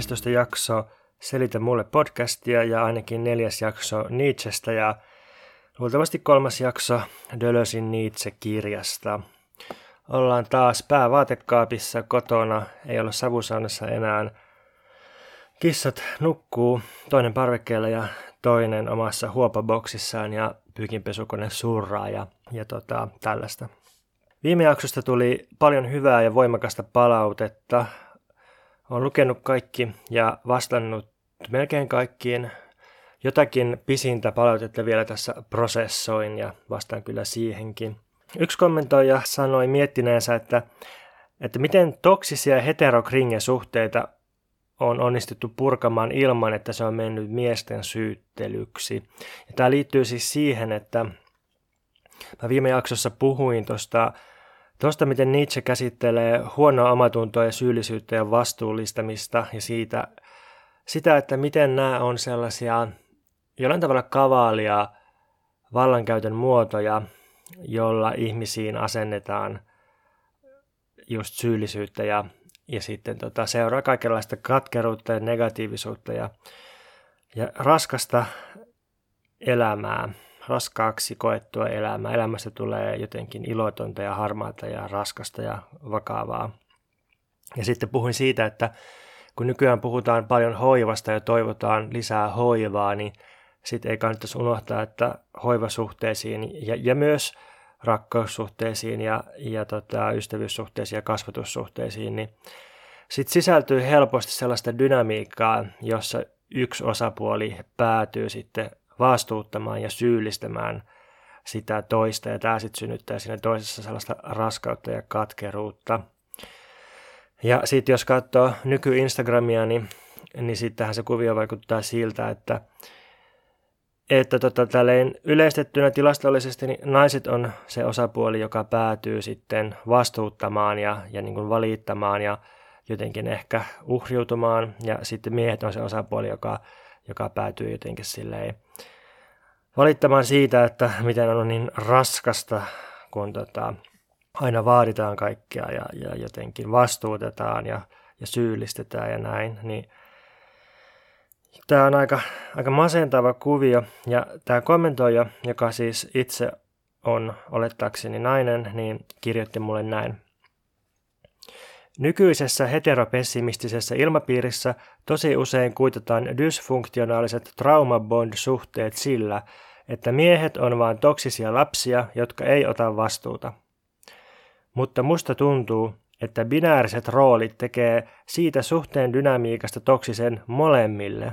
11 jakso Selitä mulle podcastia ja ainakin neljäs jakso Nietzschestä ja luultavasti kolmas jakso Dölösin Nietzsche-kirjasta. Ollaan taas päävaatekaapissa kotona, ei ole savusaunassa enää. Kissat nukkuu, toinen parvekkeella ja toinen omassa huopaboksissaan ja pyykinpesukone surraa ja, ja tota, tällaista. Viime jaksosta tuli paljon hyvää ja voimakasta palautetta. Olen lukenut kaikki ja vastannut melkein kaikkiin. Jotakin pisintä palautetta vielä tässä prosessoin ja vastaan kyllä siihenkin. Yksi kommentoija sanoi miettineensä, että, että miten toksisia heterokringe-suhteita on onnistuttu purkamaan ilman, että se on mennyt miesten syyttelyksi. Ja tämä liittyy siis siihen, että mä viime jaksossa puhuin tuosta Tuosta, miten Nietzsche käsittelee huonoa omatuntoa ja syyllisyyttä ja vastuullistamista ja siitä, sitä, että miten nämä on sellaisia jollain tavalla kavaalia vallankäytön muotoja, jolla ihmisiin asennetaan just syyllisyyttä ja, ja sitten tota, seuraa kaikenlaista katkeruutta ja negatiivisuutta ja, ja raskasta elämää raskaaksi koettua elämää. Elämästä tulee jotenkin ilotonta ja harmaata ja raskasta ja vakavaa. Ja sitten puhuin siitä, että kun nykyään puhutaan paljon hoivasta ja toivotaan lisää hoivaa, niin sitten ei kannattaisi unohtaa, että hoivasuhteisiin ja, ja myös rakkaussuhteisiin ja, ja tota, ystävyyssuhteisiin ja kasvatussuhteisiin, niin sitten sisältyy helposti sellaista dynamiikkaa, jossa yksi osapuoli päätyy sitten vastuuttamaan ja syyllistämään sitä toista, ja tämä sitten synnyttää siinä toisessa sellaista raskautta ja katkeruutta. Ja sitten jos katsoo nyky-Instagramia, niin, niin sittenhän se kuvio vaikuttaa siltä, että, että tota, tälleen yleistettynä tilastollisesti niin naiset on se osapuoli, joka päätyy sitten vastuuttamaan ja, ja niin kuin valittamaan ja jotenkin ehkä uhriutumaan, ja sitten miehet on se osapuoli, joka, joka päätyy jotenkin silleen valittamaan siitä, että miten on niin raskasta, kun tota, aina vaaditaan kaikkea ja, ja jotenkin vastuutetaan ja, ja syyllistetään ja näin, niin tämä on aika, aika masentava kuvio. Ja tämä kommentoija, joka siis itse on olettaakseni nainen, niin kirjoitti mulle näin. Nykyisessä heteropessimistisessä ilmapiirissä tosi usein kuitataan dysfunktionaaliset traumabond-suhteet sillä, että miehet on vain toksisia lapsia, jotka ei ota vastuuta. Mutta musta tuntuu, että binääriset roolit tekee siitä suhteen dynamiikasta toksisen molemmille.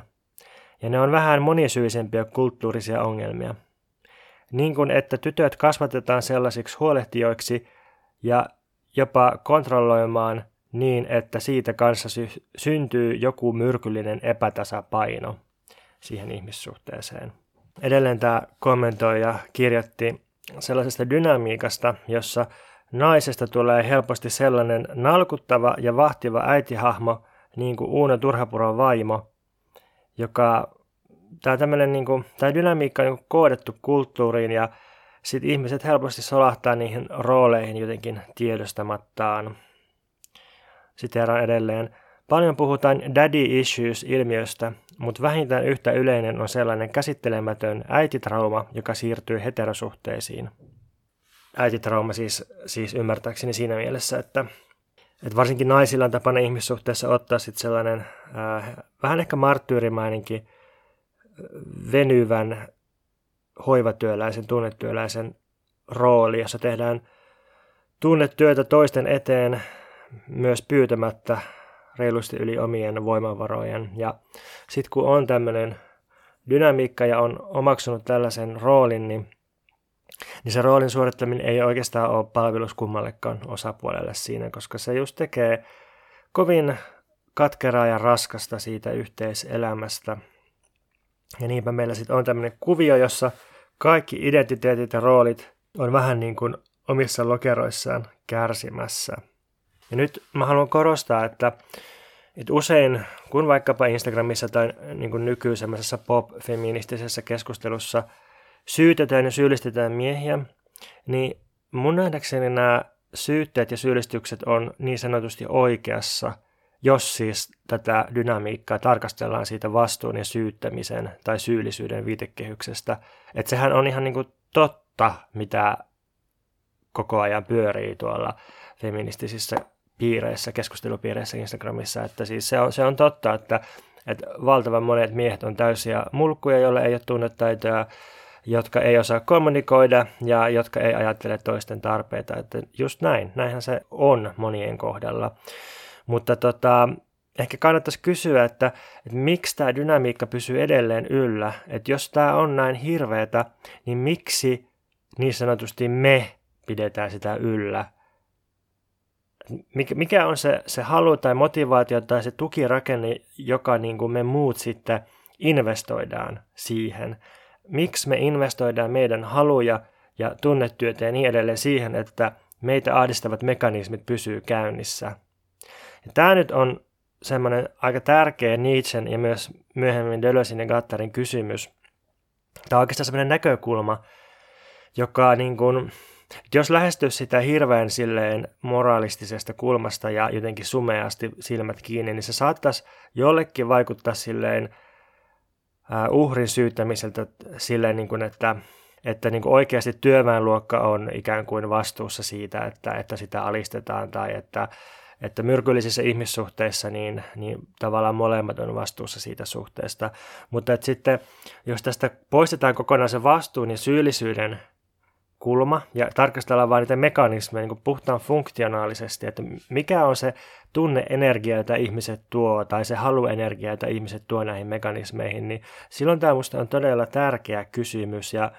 Ja ne on vähän monisyisempiä kulttuurisia ongelmia. Niin kuin että tytöt kasvatetaan sellaisiksi huolehtijoiksi ja jopa kontrolloimaan niin, että siitä kanssa sy- syntyy joku myrkyllinen epätasapaino siihen ihmissuhteeseen. Edelleen tämä kommentoija kirjoitti sellaisesta dynamiikasta, jossa naisesta tulee helposti sellainen nalkuttava ja vahtiva äitihahmo, niin kuin Uuna Turhapuron vaimo, joka tämä, niin kuin, tämä dynamiikka on niin koodettu kulttuuriin ja sitten ihmiset helposti solahtaa niihin rooleihin jotenkin tiedostamattaan. Siteeraan edelleen. Paljon puhutaan daddy issues-ilmiöstä, mutta vähintään yhtä yleinen on sellainen käsittelemätön äititrauma, joka siirtyy heterosuhteisiin. Äititrauma siis, siis ymmärtääkseni siinä mielessä, että, että varsinkin naisilla on tapana ihmissuhteessa ottaa sitten sellainen äh, vähän ehkä marttyyrimainenkin venyvän hoivatyöläisen, tunnetyöläisen rooli, jossa tehdään tunnetyötä toisten eteen myös pyytämättä reilusti yli omien voimavarojen. Ja sitten kun on tämmöinen dynamiikka ja on omaksunut tällaisen roolin, niin, niin se roolin suorittaminen ei oikeastaan ole palvelus kummallekaan osapuolelle siinä, koska se just tekee kovin katkeraa ja raskasta siitä yhteiselämästä. Ja niinpä meillä sitten on tämmöinen kuvio, jossa kaikki identiteetit ja roolit on vähän niin kuin omissa lokeroissaan kärsimässä. Ja nyt mä haluan korostaa, että, että usein kun vaikkapa Instagramissa tai niin kuin nykyisemmässä pop-feministisessä keskustelussa syytetään ja syyllistetään miehiä, niin mun nähdäkseni nämä syytteet ja syyllistykset on niin sanotusti oikeassa jos siis tätä dynamiikkaa tarkastellaan siitä vastuun ja syyttämisen tai syyllisyyden viitekehyksestä. Että sehän on ihan niin kuin totta, mitä koko ajan pyörii tuolla feministisissä piireissä, keskustelupiireissä Instagramissa, että siis se on, se on totta, että, että valtavan monet miehet on täysiä mulkkuja, joille ei ole tunnetaitoja, jotka ei osaa kommunikoida ja jotka ei ajattele toisten tarpeita. Että just näin, näinhän se on monien kohdalla. Mutta tota, ehkä kannattaisi kysyä, että, että miksi tämä dynamiikka pysyy edelleen yllä. Että jos tämä on näin hirveätä, niin miksi niin sanotusti me pidetään sitä yllä? Mikä on se, se halu tai motivaatio tai se tukirakenne, joka niin kuin me muut sitten investoidaan siihen? Miksi me investoidaan meidän haluja ja tunnetyötä ja niin edelleen siihen, että meitä ahdistavat mekanismit pysyy käynnissä? Ja tämä nyt on semmoinen aika tärkeä Nietzschen ja myös myöhemmin Deleuzein ja Gattarin kysymys. Tämä on oikeastaan semmoinen näkökulma, joka niin kuin, jos lähestyy sitä hirveän silleen moralistisesta kulmasta ja jotenkin sumeasti silmät kiinni, niin se saattaisi jollekin vaikuttaa silleen uh, uhrin syyttämiseltä silleen, niin kuin, että, että niin kuin oikeasti työväenluokka on ikään kuin vastuussa siitä, että, että sitä alistetaan tai että että myrkyllisissä ihmissuhteissa niin, niin tavallaan molemmat on vastuussa siitä suhteesta. Mutta että sitten jos tästä poistetaan kokonaan se vastuun ja syyllisyyden kulma ja tarkastellaan vain niitä mekanismeja niin puhtaan funktionaalisesti, että mikä on se tunneenergia, jota ihmiset tuo, tai se haluenergia, jota ihmiset tuo näihin mekanismeihin, niin silloin tämä minusta on todella tärkeä kysymys, ja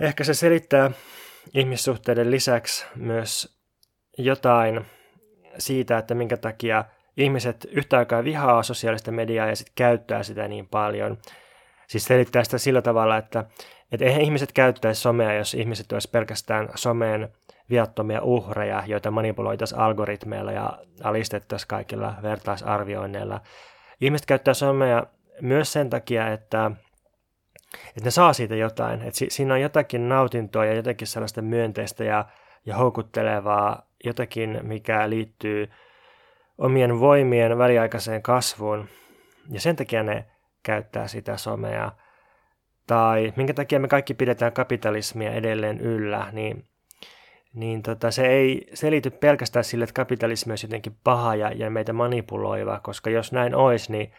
ehkä se selittää ihmissuhteiden lisäksi myös jotain siitä, että minkä takia ihmiset yhtä aikaa vihaa sosiaalista mediaa ja sitten käyttää sitä niin paljon. Siis selittää sitä sillä tavalla, että, että eihän ihmiset käyttäisi somea, jos ihmiset olisi pelkästään someen viattomia uhreja, joita manipuloitaisiin algoritmeilla ja alistettaisiin kaikilla vertaisarvioinneilla. Ihmiset käyttää somea myös sen takia, että, että ne saa siitä jotain. Että siinä on jotakin nautintoa ja jotakin sellaista myönteistä ja, ja houkuttelevaa jotakin, mikä liittyy omien voimien väliaikaiseen kasvuun, ja sen takia ne käyttää sitä somea, tai minkä takia me kaikki pidetään kapitalismia edelleen yllä, niin, niin tota, se ei selity pelkästään sille, että kapitalismi olisi jotenkin paha ja, ja meitä manipuloiva, koska jos näin olisi, niin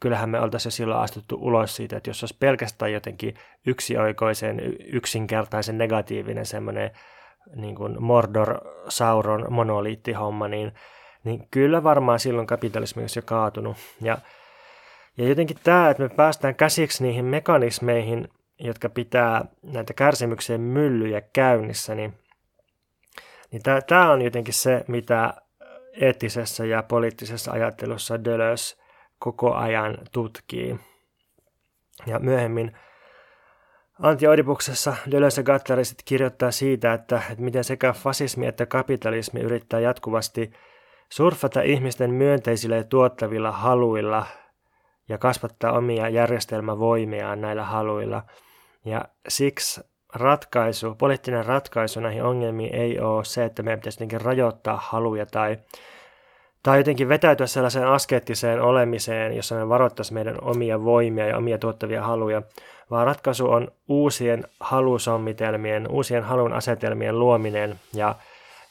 kyllähän me oltaisiin jo silloin astuttu ulos siitä, että jos olisi pelkästään jotenkin yksioikoisen, yksinkertaisen negatiivinen semmoinen niin kuin Mordor-Sauron monoliittihomma, niin, niin kyllä varmaan silloin kapitalismi olisi jo kaatunut. Ja, ja jotenkin tämä, että me päästään käsiksi niihin mekanismeihin, jotka pitää näitä kärsimyksien myllyjä käynnissä, niin, niin tämä, on jotenkin se, mitä eettisessä ja poliittisessa ajattelussa Deleuze koko ajan tutkii. Ja myöhemmin Antti Oidipuksessa Deleuze ja Gattari kirjoittaa siitä, että, että miten sekä fasismi että kapitalismi yrittää jatkuvasti surfata ihmisten myönteisillä ja tuottavilla haluilla ja kasvattaa omia järjestelmävoimiaan näillä haluilla. Ja siksi ratkaisu, poliittinen ratkaisu näihin ongelmiin ei ole se, että meidän pitäisi jotenkin rajoittaa haluja tai, tai jotenkin vetäytyä sellaiseen askeettiseen olemiseen, jossa me varoittaisiin meidän omia voimia ja omia tuottavia haluja, vaan ratkaisu on uusien halusommitelmien, uusien halun asetelmien luominen ja,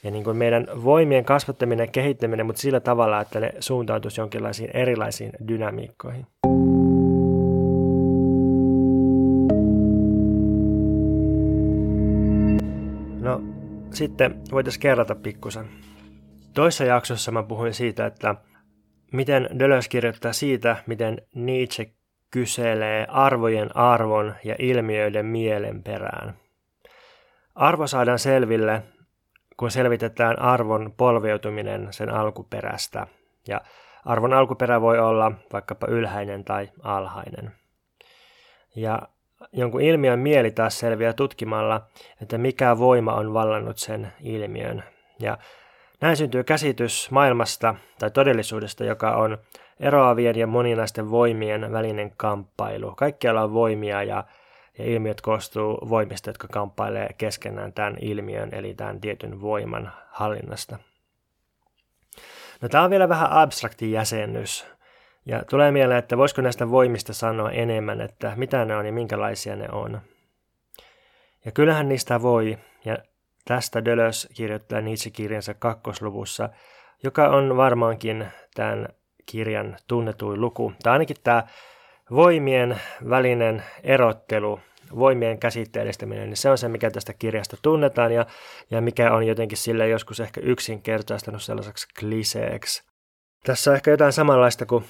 ja niin kuin meidän voimien kasvattaminen ja kehittäminen, mutta sillä tavalla, että ne suuntautuisi jonkinlaisiin erilaisiin dynamiikkoihin. No, sitten voitaisiin kerrata pikkusen. Toissa jaksossa mä puhuin siitä, että miten Deleuze kirjoittaa siitä, miten Nietzsche kyselee arvojen arvon ja ilmiöiden mielen perään. Arvo saadaan selville, kun selvitetään arvon polveutuminen sen alkuperästä. Ja arvon alkuperä voi olla vaikkapa ylhäinen tai alhainen. Ja jonkun ilmiön mieli taas selviää tutkimalla, että mikä voima on vallannut sen ilmiön. Ja näin syntyy käsitys maailmasta tai todellisuudesta, joka on eroavien ja moninaisten voimien välinen kamppailu. Kaikkialla on voimia ja, ja ilmiöt koostuu voimista, jotka kamppailee keskenään tämän ilmiön, eli tämän tietyn voiman hallinnasta. No tämä on vielä vähän abstrakti jäsennys. Ja tulee mieleen, että voisiko näistä voimista sanoa enemmän, että mitä ne on ja minkälaisia ne on. Ja kyllähän niistä voi, ja tästä Dölös kirjoittaa Nietzsche-kirjansa kakkosluvussa, joka on varmaankin tämän kirjan tunnetuin luku. Tai ainakin tämä voimien välinen erottelu, voimien käsitteellistäminen, niin se on se, mikä tästä kirjasta tunnetaan ja, ja mikä on jotenkin sille joskus ehkä yksinkertaistanut sellaiseksi kliseeksi. Tässä on ehkä jotain samanlaista kuin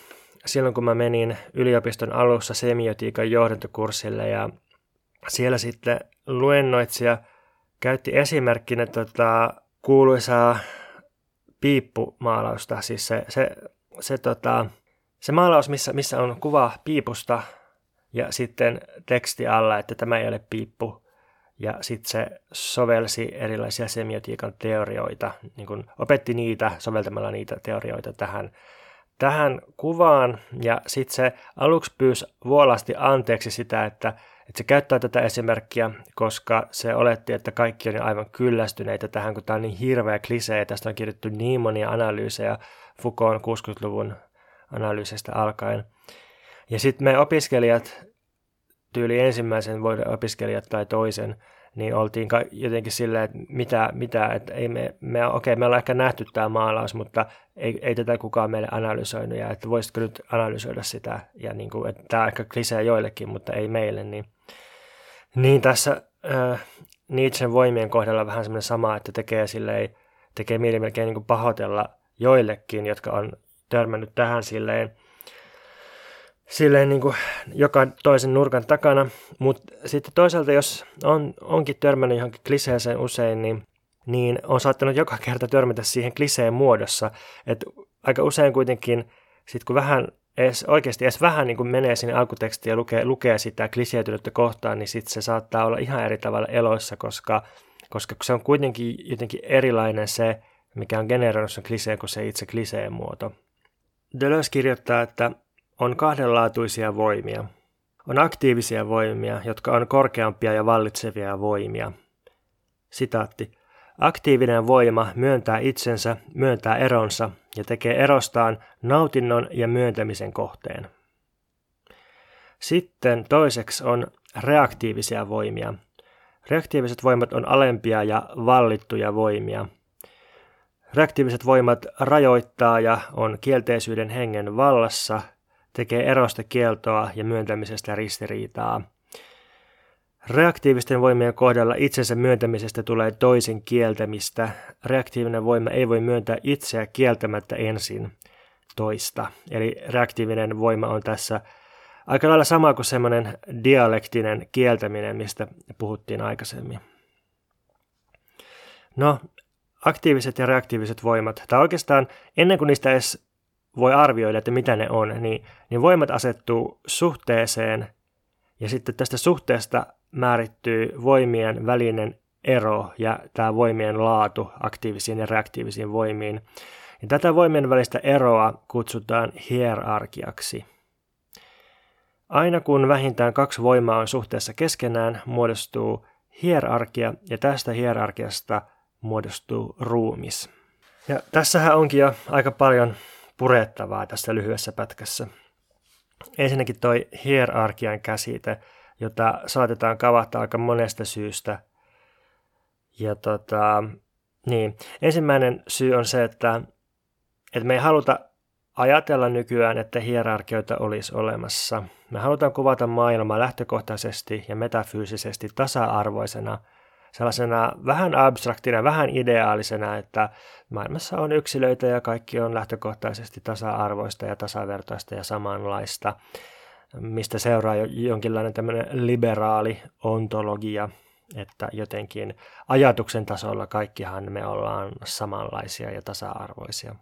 silloin, kun mä menin yliopiston alussa semiotiikan johdantokurssille ja siellä sitten luennoitsija käytti esimerkkinä tota, kuuluisaa piippumaalausta, siis se, se, se, tota, se maalaus, missä, missä on kuva piipusta ja sitten teksti alla, että tämä ei ole piippu. Ja sitten se sovelsi erilaisia semiotiikan teorioita, niin kun opetti niitä soveltamalla niitä teorioita tähän, tähän kuvaan. Ja sitten se aluksi pyysi vuolasti anteeksi sitä, että, että se käyttää tätä esimerkkiä, koska se oletti, että kaikki on aivan kyllästyneitä tähän, kun tämä on niin hirveä klisee. Tästä on kirjoittu niin monia analyysejä Foucault 60-luvun analyysistä alkaen. Ja sitten me opiskelijat, tyyli ensimmäisen vuoden opiskelijat tai toisen, niin oltiin jotenkin silleen, että mitä, mitä että ei me, me okei, me ollaan ehkä nähty tämä maalaus, mutta ei, ei tätä kukaan meille analysoinut, ja että voisitko nyt analysoida sitä, ja niin kuin, että tämä on ehkä klisee joillekin, mutta ei meille, niin, niin tässä äh, Nietzschen voimien kohdalla vähän semmoinen sama, että tekee silleen, tekee mieli melkein niin kuin pahoitella joillekin, jotka on törmännyt tähän silleen, silleen niin kuin joka toisen nurkan takana. Mutta sitten toisaalta, jos on, onkin törmännyt johonkin kliseeseen usein, niin, niin on saattanut joka kerta törmätä siihen kliseen muodossa. Et aika usein kuitenkin, sit kun vähän edes, oikeasti edes vähän niin kuin menee sinne alkutekstiin ja lukee, lukee sitä kliseytynyttä kohtaa, niin sitten se saattaa olla ihan eri tavalla eloissa, koska, koska se on kuitenkin jotenkin erilainen se, mikä on generoinut sen kliseen kuin se itse kliseen muoto. Deleuze kirjoittaa, että on kahdenlaatuisia voimia. On aktiivisia voimia, jotka on korkeampia ja vallitsevia voimia. Sitaatti. Aktiivinen voima myöntää itsensä, myöntää eronsa ja tekee erostaan nautinnon ja myöntämisen kohteen. Sitten toiseksi on reaktiivisia voimia. Reaktiiviset voimat on alempia ja vallittuja voimia – Reaktiiviset voimat rajoittaa ja on kielteisyyden hengen vallassa, tekee erosta kieltoa ja myöntämisestä ristiriitaa. Reaktiivisten voimien kohdalla itsensä myöntämisestä tulee toisen kieltämistä. Reaktiivinen voima ei voi myöntää itseä kieltämättä ensin toista. Eli reaktiivinen voima on tässä aika lailla sama kuin semmoinen dialektinen kieltäminen, mistä puhuttiin aikaisemmin. No, aktiiviset ja reaktiiviset voimat, tai oikeastaan ennen kuin niistä edes voi arvioida, että mitä ne on, niin, niin voimat asettuu suhteeseen, ja sitten tästä suhteesta määrittyy voimien välinen ero ja tämä voimien laatu aktiivisiin ja reaktiivisiin voimiin. Ja tätä voimien välistä eroa kutsutaan hierarkiaksi. Aina kun vähintään kaksi voimaa on suhteessa keskenään, muodostuu hierarkia, ja tästä hierarkiasta – muodostuu ruumis. Ja tässähän onkin jo aika paljon purettavaa tässä lyhyessä pätkässä. Ensinnäkin toi hierarkian käsite, jota saatetaan kavahtaa aika monesta syystä. Ja tota, niin. Ensimmäinen syy on se, että, että me ei haluta ajatella nykyään, että hierarkioita olisi olemassa. Me halutaan kuvata maailmaa lähtökohtaisesti ja metafyysisesti tasa-arvoisena – sellaisena vähän abstraktina, vähän ideaalisena, että maailmassa on yksilöitä ja kaikki on lähtökohtaisesti tasa-arvoista ja tasavertaista ja samanlaista, mistä seuraa jonkinlainen tämmöinen liberaali ontologia, että jotenkin ajatuksen tasolla kaikkihan me ollaan samanlaisia ja tasa-arvoisia.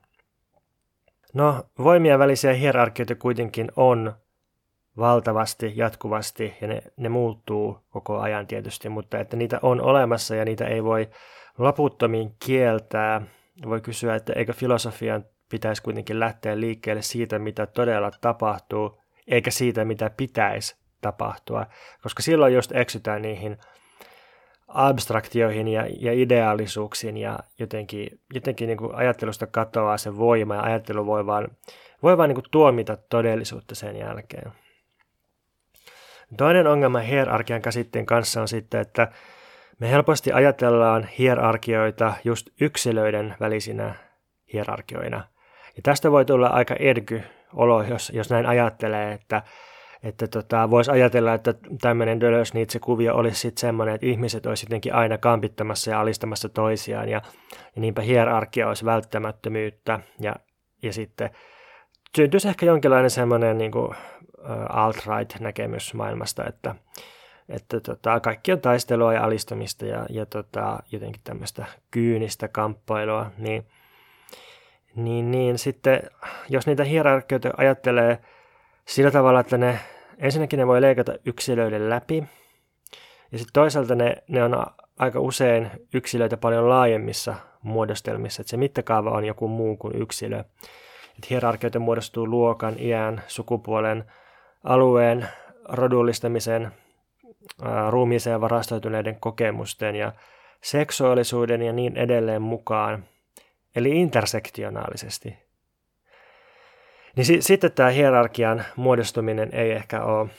No, voimien välisiä hierarkioita kuitenkin on valtavasti, jatkuvasti ja ne, ne muuttuu koko ajan tietysti, mutta että niitä on olemassa ja niitä ei voi loputtomiin kieltää. Voi kysyä, että eikö filosofian pitäisi kuitenkin lähteä liikkeelle siitä, mitä todella tapahtuu, eikä siitä, mitä pitäisi tapahtua, koska silloin just eksytään niihin abstraktioihin ja, ja ideaalisuuksiin ja jotenkin, jotenkin niin kuin ajattelusta katoaa se voima ja ajattelu voi vaan, voi vaan niin kuin tuomita todellisuutta sen jälkeen. Toinen ongelma hierarkian käsitteen kanssa on sitten, että me helposti ajatellaan hierarkioita just yksilöiden välisinä hierarkioina. Ja tästä voi tulla aika ergy olo, jos, jos näin ajattelee, että, että tota, voisi ajatella, että tämmöinen Deleuze-Nietzsche-kuvio olisi sitten semmoinen, että ihmiset olisi jotenkin aina kampittamassa ja alistamassa toisiaan, ja, ja niinpä hierarkia olisi välttämättömyyttä, ja, ja sitten syntyisi ehkä jonkinlainen semmoinen niin kuin, alt-right-näkemys maailmasta, että, että tota, kaikki on taistelua ja alistamista ja, ja tota, jotenkin tämmöistä kyynistä kamppailua, niin, niin, niin sitten jos niitä hierarkioita ajattelee sillä tavalla, että ne ensinnäkin ne voi leikata yksilöiden läpi, ja sitten toisaalta ne, ne on aika usein yksilöitä paljon laajemmissa muodostelmissa, että se mittakaava on joku muu kuin yksilö. Että hierarkioita muodostuu luokan, iän, sukupuolen, alueen, rodullistamisen, ruumiiseen varastoituneiden kokemusten ja seksuaalisuuden ja niin edelleen mukaan, eli intersektionaalisesti. Niin si- sitten tämä hierarkian muodostuminen ei ehkä ole,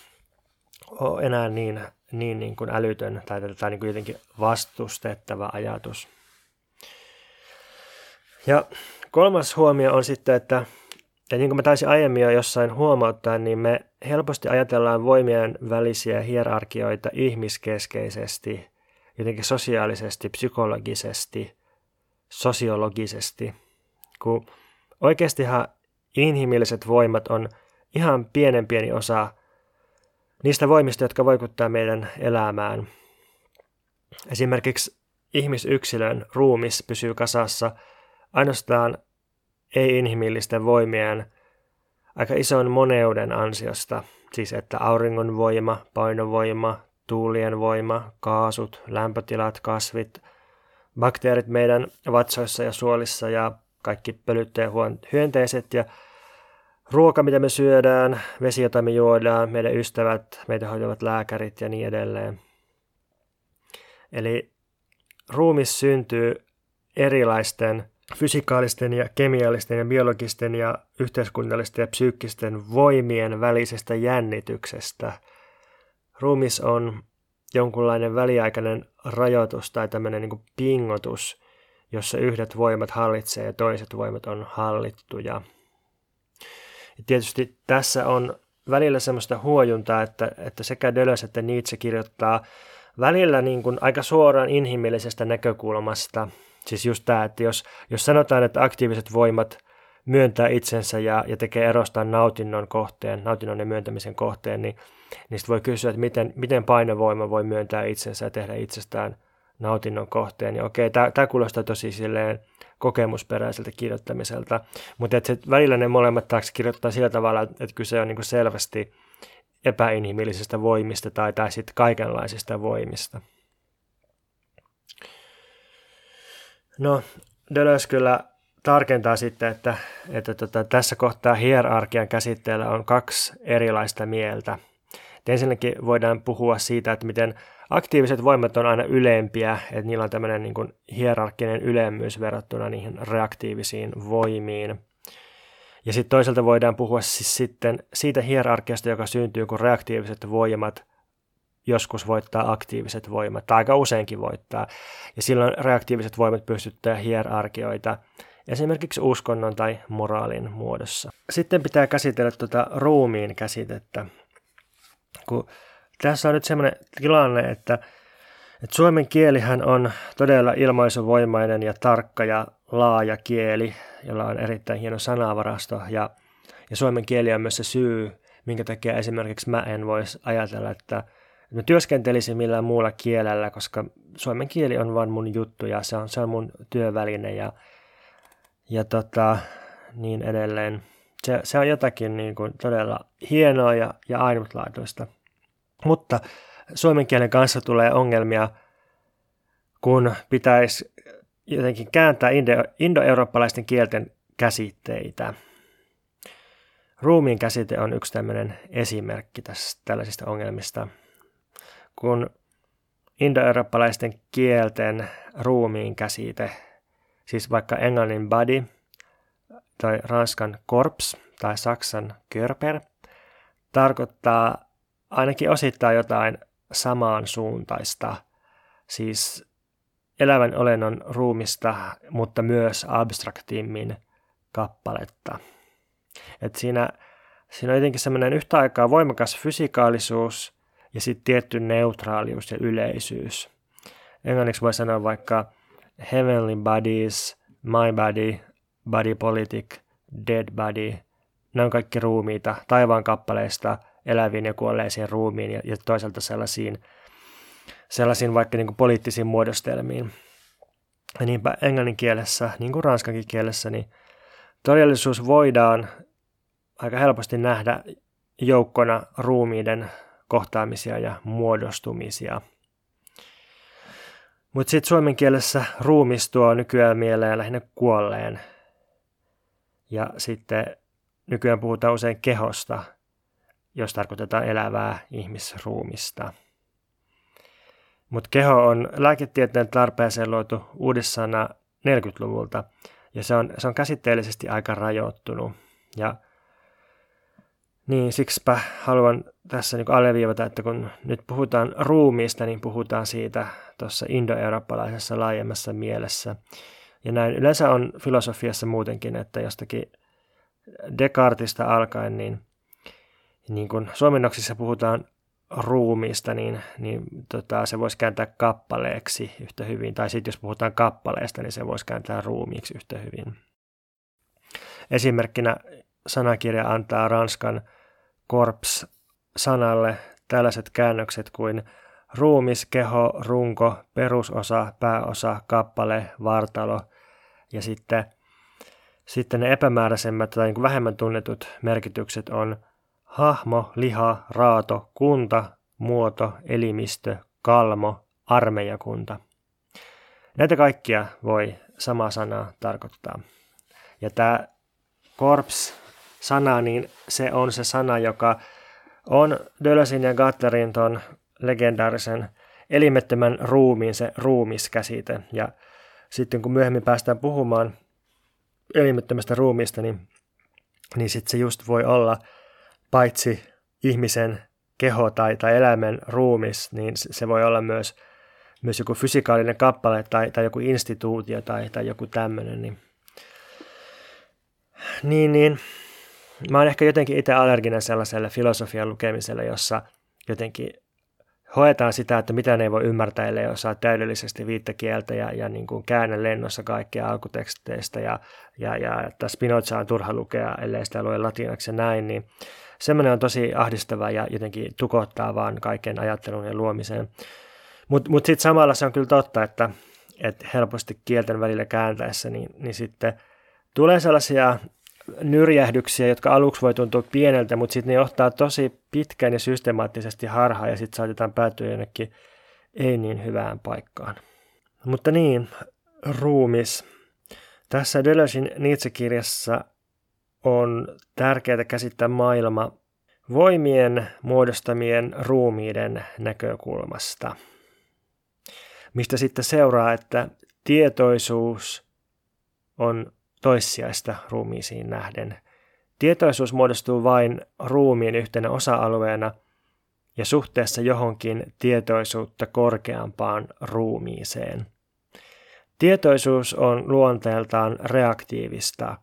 ole enää niin, niin, niin kuin älytön tai, tai niin kuin jotenkin vastustettava ajatus. Ja kolmas huomio on sitten, että ja niin kuin mä taisin aiemmin jo jossain huomauttaa, niin me helposti ajatellaan voimien välisiä hierarkioita ihmiskeskeisesti, jotenkin sosiaalisesti, psykologisesti, sosiologisesti, kun oikeastihan inhimilliset voimat on ihan pienen pieni osa niistä voimista, jotka vaikuttaa meidän elämään. Esimerkiksi ihmisyksilön ruumis pysyy kasassa ainoastaan ei-inhimillisten voimien aika ison moneuden ansiosta, siis että auringon voima, painovoima, tuulien voima, kaasut, lämpötilat, kasvit, bakteerit meidän vatsoissa ja suolissa ja kaikki pölyttäjähuon hyönteiset ja ruoka, mitä me syödään, vesi, jota me juodaan, meidän ystävät, meitä hoitavat lääkärit ja niin edelleen. Eli ruumis syntyy erilaisten fysikaalisten ja kemiallisten ja biologisten ja yhteiskunnallisten ja psyykkisten voimien välisestä jännityksestä. Ruumis on jonkunlainen väliaikainen rajoitus tai tämmöinen niin pingotus, jossa yhdet voimat hallitsee ja toiset voimat on hallittuja. Ja tietysti tässä on välillä semmoista huojuntaa, että, että sekä Deleuze että Nietzsche kirjoittaa välillä niin kuin aika suoraan inhimillisestä näkökulmasta – Siis just tämä, että jos, jos sanotaan, että aktiiviset voimat myöntää itsensä ja, ja tekee erostaan nautinnon kohteen, nautinnon ja myöntämisen kohteen, niin niistä voi kysyä, että miten, miten painovoima voi myöntää itsensä ja tehdä itsestään nautinnon kohteen. Ja okei, tämä kuulostaa tosi silleen kokemusperäiseltä kirjoittamiselta, mutta että välillä ne molemmat taakse kirjoittaa sillä tavalla, että kyse on niin selvästi epäinhimillisistä voimista tai, tai sitten kaikenlaisista voimista. No, Deleuze kyllä tarkentaa sitten, että, että tota, tässä kohtaa hierarkian käsitteellä on kaksi erilaista mieltä. Et ensinnäkin voidaan puhua siitä, että miten aktiiviset voimat on aina ylempiä, että niillä on tämmöinen niin hierarkkinen ylemmyys verrattuna niihin reaktiivisiin voimiin. Ja sitten toisaalta voidaan puhua siis sitten siitä hierarkiasta, joka syntyy, kun reaktiiviset voimat joskus voittaa aktiiviset voimat, tai aika useinkin voittaa. Ja silloin reaktiiviset voimat pystyttää hierarkioita, esimerkiksi uskonnon tai moraalin muodossa. Sitten pitää käsitellä tuota ruumiin käsitettä. Kun tässä on nyt sellainen tilanne, että, että suomen kielihän on todella ilmaisuvoimainen ja tarkka ja laaja kieli, jolla on erittäin hieno sanavarasto. Ja, ja suomen kieli on myös se syy, minkä takia esimerkiksi mä en voisi ajatella, että mä työskentelisin millään muulla kielellä, koska suomen kieli on vaan mun juttu ja se on, se on mun työväline ja, ja tota, niin edelleen. Se, se on jotakin niin kuin todella hienoa ja, ja ainutlaatuista. Mutta suomen kielen kanssa tulee ongelmia, kun pitäisi jotenkin kääntää indo- indoeurooppalaisten kielten käsitteitä. Ruumiin käsite on yksi tämmöinen esimerkki tästä, tällaisista ongelmista – kun indoeurooppalaisten kielten ruumiin käsite, siis vaikka englannin body tai ranskan korps tai saksan körper, tarkoittaa ainakin osittain jotain samaan suuntaista, siis elävän olennon ruumista, mutta myös abstraktimmin kappaletta. Et siinä, siinä on jotenkin semmoinen yhtä aikaa voimakas fysikaalisuus ja sitten tietty neutraalius ja yleisyys. Englanniksi voi sanoa vaikka heavenly bodies, my body, body politic, dead body. Ne on kaikki ruumiita taivaan kappaleista eläviin ja kuolleisiin ruumiin ja, ja toisaalta sellaisiin, sellaisiin vaikka niin kuin poliittisiin muodostelmiin. Ja niinpä englannin kielessä, niin kuin ranskankin kielessä, niin todellisuus voidaan aika helposti nähdä joukkona ruumiiden kohtaamisia ja muodostumisia. Mutta sitten suomen kielessä ruumis tuo nykyään mieleen lähinnä kuolleen. Ja sitten nykyään puhutaan usein kehosta, jos tarkoitetaan elävää ihmisruumista. Mutta keho on lääketieteen tarpeeseen luotu uudessana 40-luvulta ja se on, se on käsitteellisesti aika rajoittunut. Ja niin siksipä haluan tässä niin alleviivata, että kun nyt puhutaan ruumiista, niin puhutaan siitä tuossa indoeurooppalaisessa laajemmassa mielessä. Ja näin yleensä on filosofiassa muutenkin, että jostakin Descartista alkaen, niin, niin kun suomennoksissa puhutaan ruumiista, niin, niin tota, se voisi kääntää kappaleeksi yhtä hyvin. Tai sitten jos puhutaan kappaleesta, niin se voisi kääntää ruumiiksi yhtä hyvin. Esimerkkinä sanakirja antaa ranskan korps-sanalle tällaiset käännökset kuin ruumis, keho, runko, perusosa, pääosa, kappale, vartalo ja sitten, sitten ne epämääräisemmät tai niin vähemmän tunnetut merkitykset on hahmo, liha, raato, kunta, muoto, elimistö, kalmo, armeijakunta. Näitä kaikkia voi sama sana tarkoittaa. Ja tämä korps sana, niin se on se sana, joka on Dölösin ja Gatlerin ton legendaarisen elimettömän ruumiin se ruumiskäsite. Ja sitten kun myöhemmin päästään puhumaan elimettömästä ruumiista, niin, niin sitten se just voi olla paitsi ihmisen keho tai, tai eläimen ruumis, niin se voi olla myös, myös joku fysikaalinen kappale tai, tai joku instituutio tai, tai joku tämmöinen. Niin, niin, niin mä oon ehkä jotenkin itse allerginen sellaiselle filosofian lukemiselle, jossa jotenkin hoetaan sitä, että mitä ne ei voi ymmärtää, ellei osaa täydellisesti viittakieltä ja, ja niin kuin käännä lennossa kaikkia alkuteksteistä ja, ja, ja että Spinoza on turha lukea, ellei sitä lue latinaksi ja näin, niin semmoinen on tosi ahdistava ja jotenkin tukottaa vaan kaiken ajattelun ja luomiseen. Mutta mut, mut sitten samalla se on kyllä totta, että, että helposti kielten välillä kääntäessä, niin, niin sitten tulee sellaisia nyrjähdyksiä, jotka aluksi voi tuntua pieneltä, mutta sitten ne johtaa tosi pitkään ja systemaattisesti harhaan ja sitten saatetaan päätyä jonnekin ei niin hyvään paikkaan. Mutta niin, ruumis. Tässä Deleuzein Nietzsche-kirjassa on tärkeää käsittää maailma voimien muodostamien ruumiiden näkökulmasta, mistä sitten seuraa, että tietoisuus on toissijaista ruumiisiin nähden. Tietoisuus muodostuu vain ruumiin yhtenä osa-alueena ja suhteessa johonkin tietoisuutta korkeampaan ruumiiseen. Tietoisuus on luonteeltaan reaktiivista.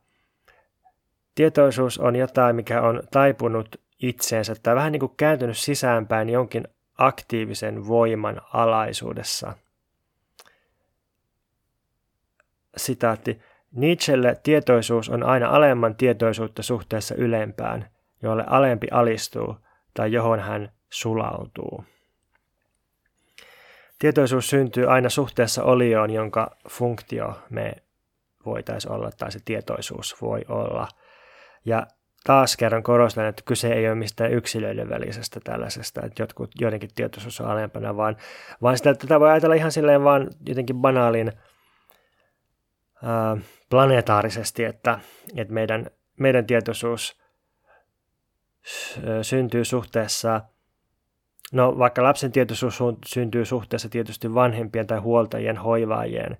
Tietoisuus on jotain, mikä on taipunut itseensä tai vähän niin kuin kääntynyt sisäänpäin jonkin aktiivisen voiman alaisuudessa. Sitaatti. Nietzschelle tietoisuus on aina alemman tietoisuutta suhteessa ylempään, jolle alempi alistuu tai johon hän sulautuu. Tietoisuus syntyy aina suhteessa olioon, jonka funktio me voitaisiin olla tai se tietoisuus voi olla. Ja taas kerran korostan, että kyse ei ole mistään yksilöiden välisestä tällaisesta, että jotkut, joidenkin tietoisuus on alempana, vaan, vaan sitä, että tätä voi ajatella ihan silleen vaan jotenkin banaalin ää, planetaarisesti, että, että meidän, meidän tietoisuus syntyy suhteessa No vaikka lapsen tietoisuus syntyy suhteessa tietysti vanhempien tai huoltajien hoivaajien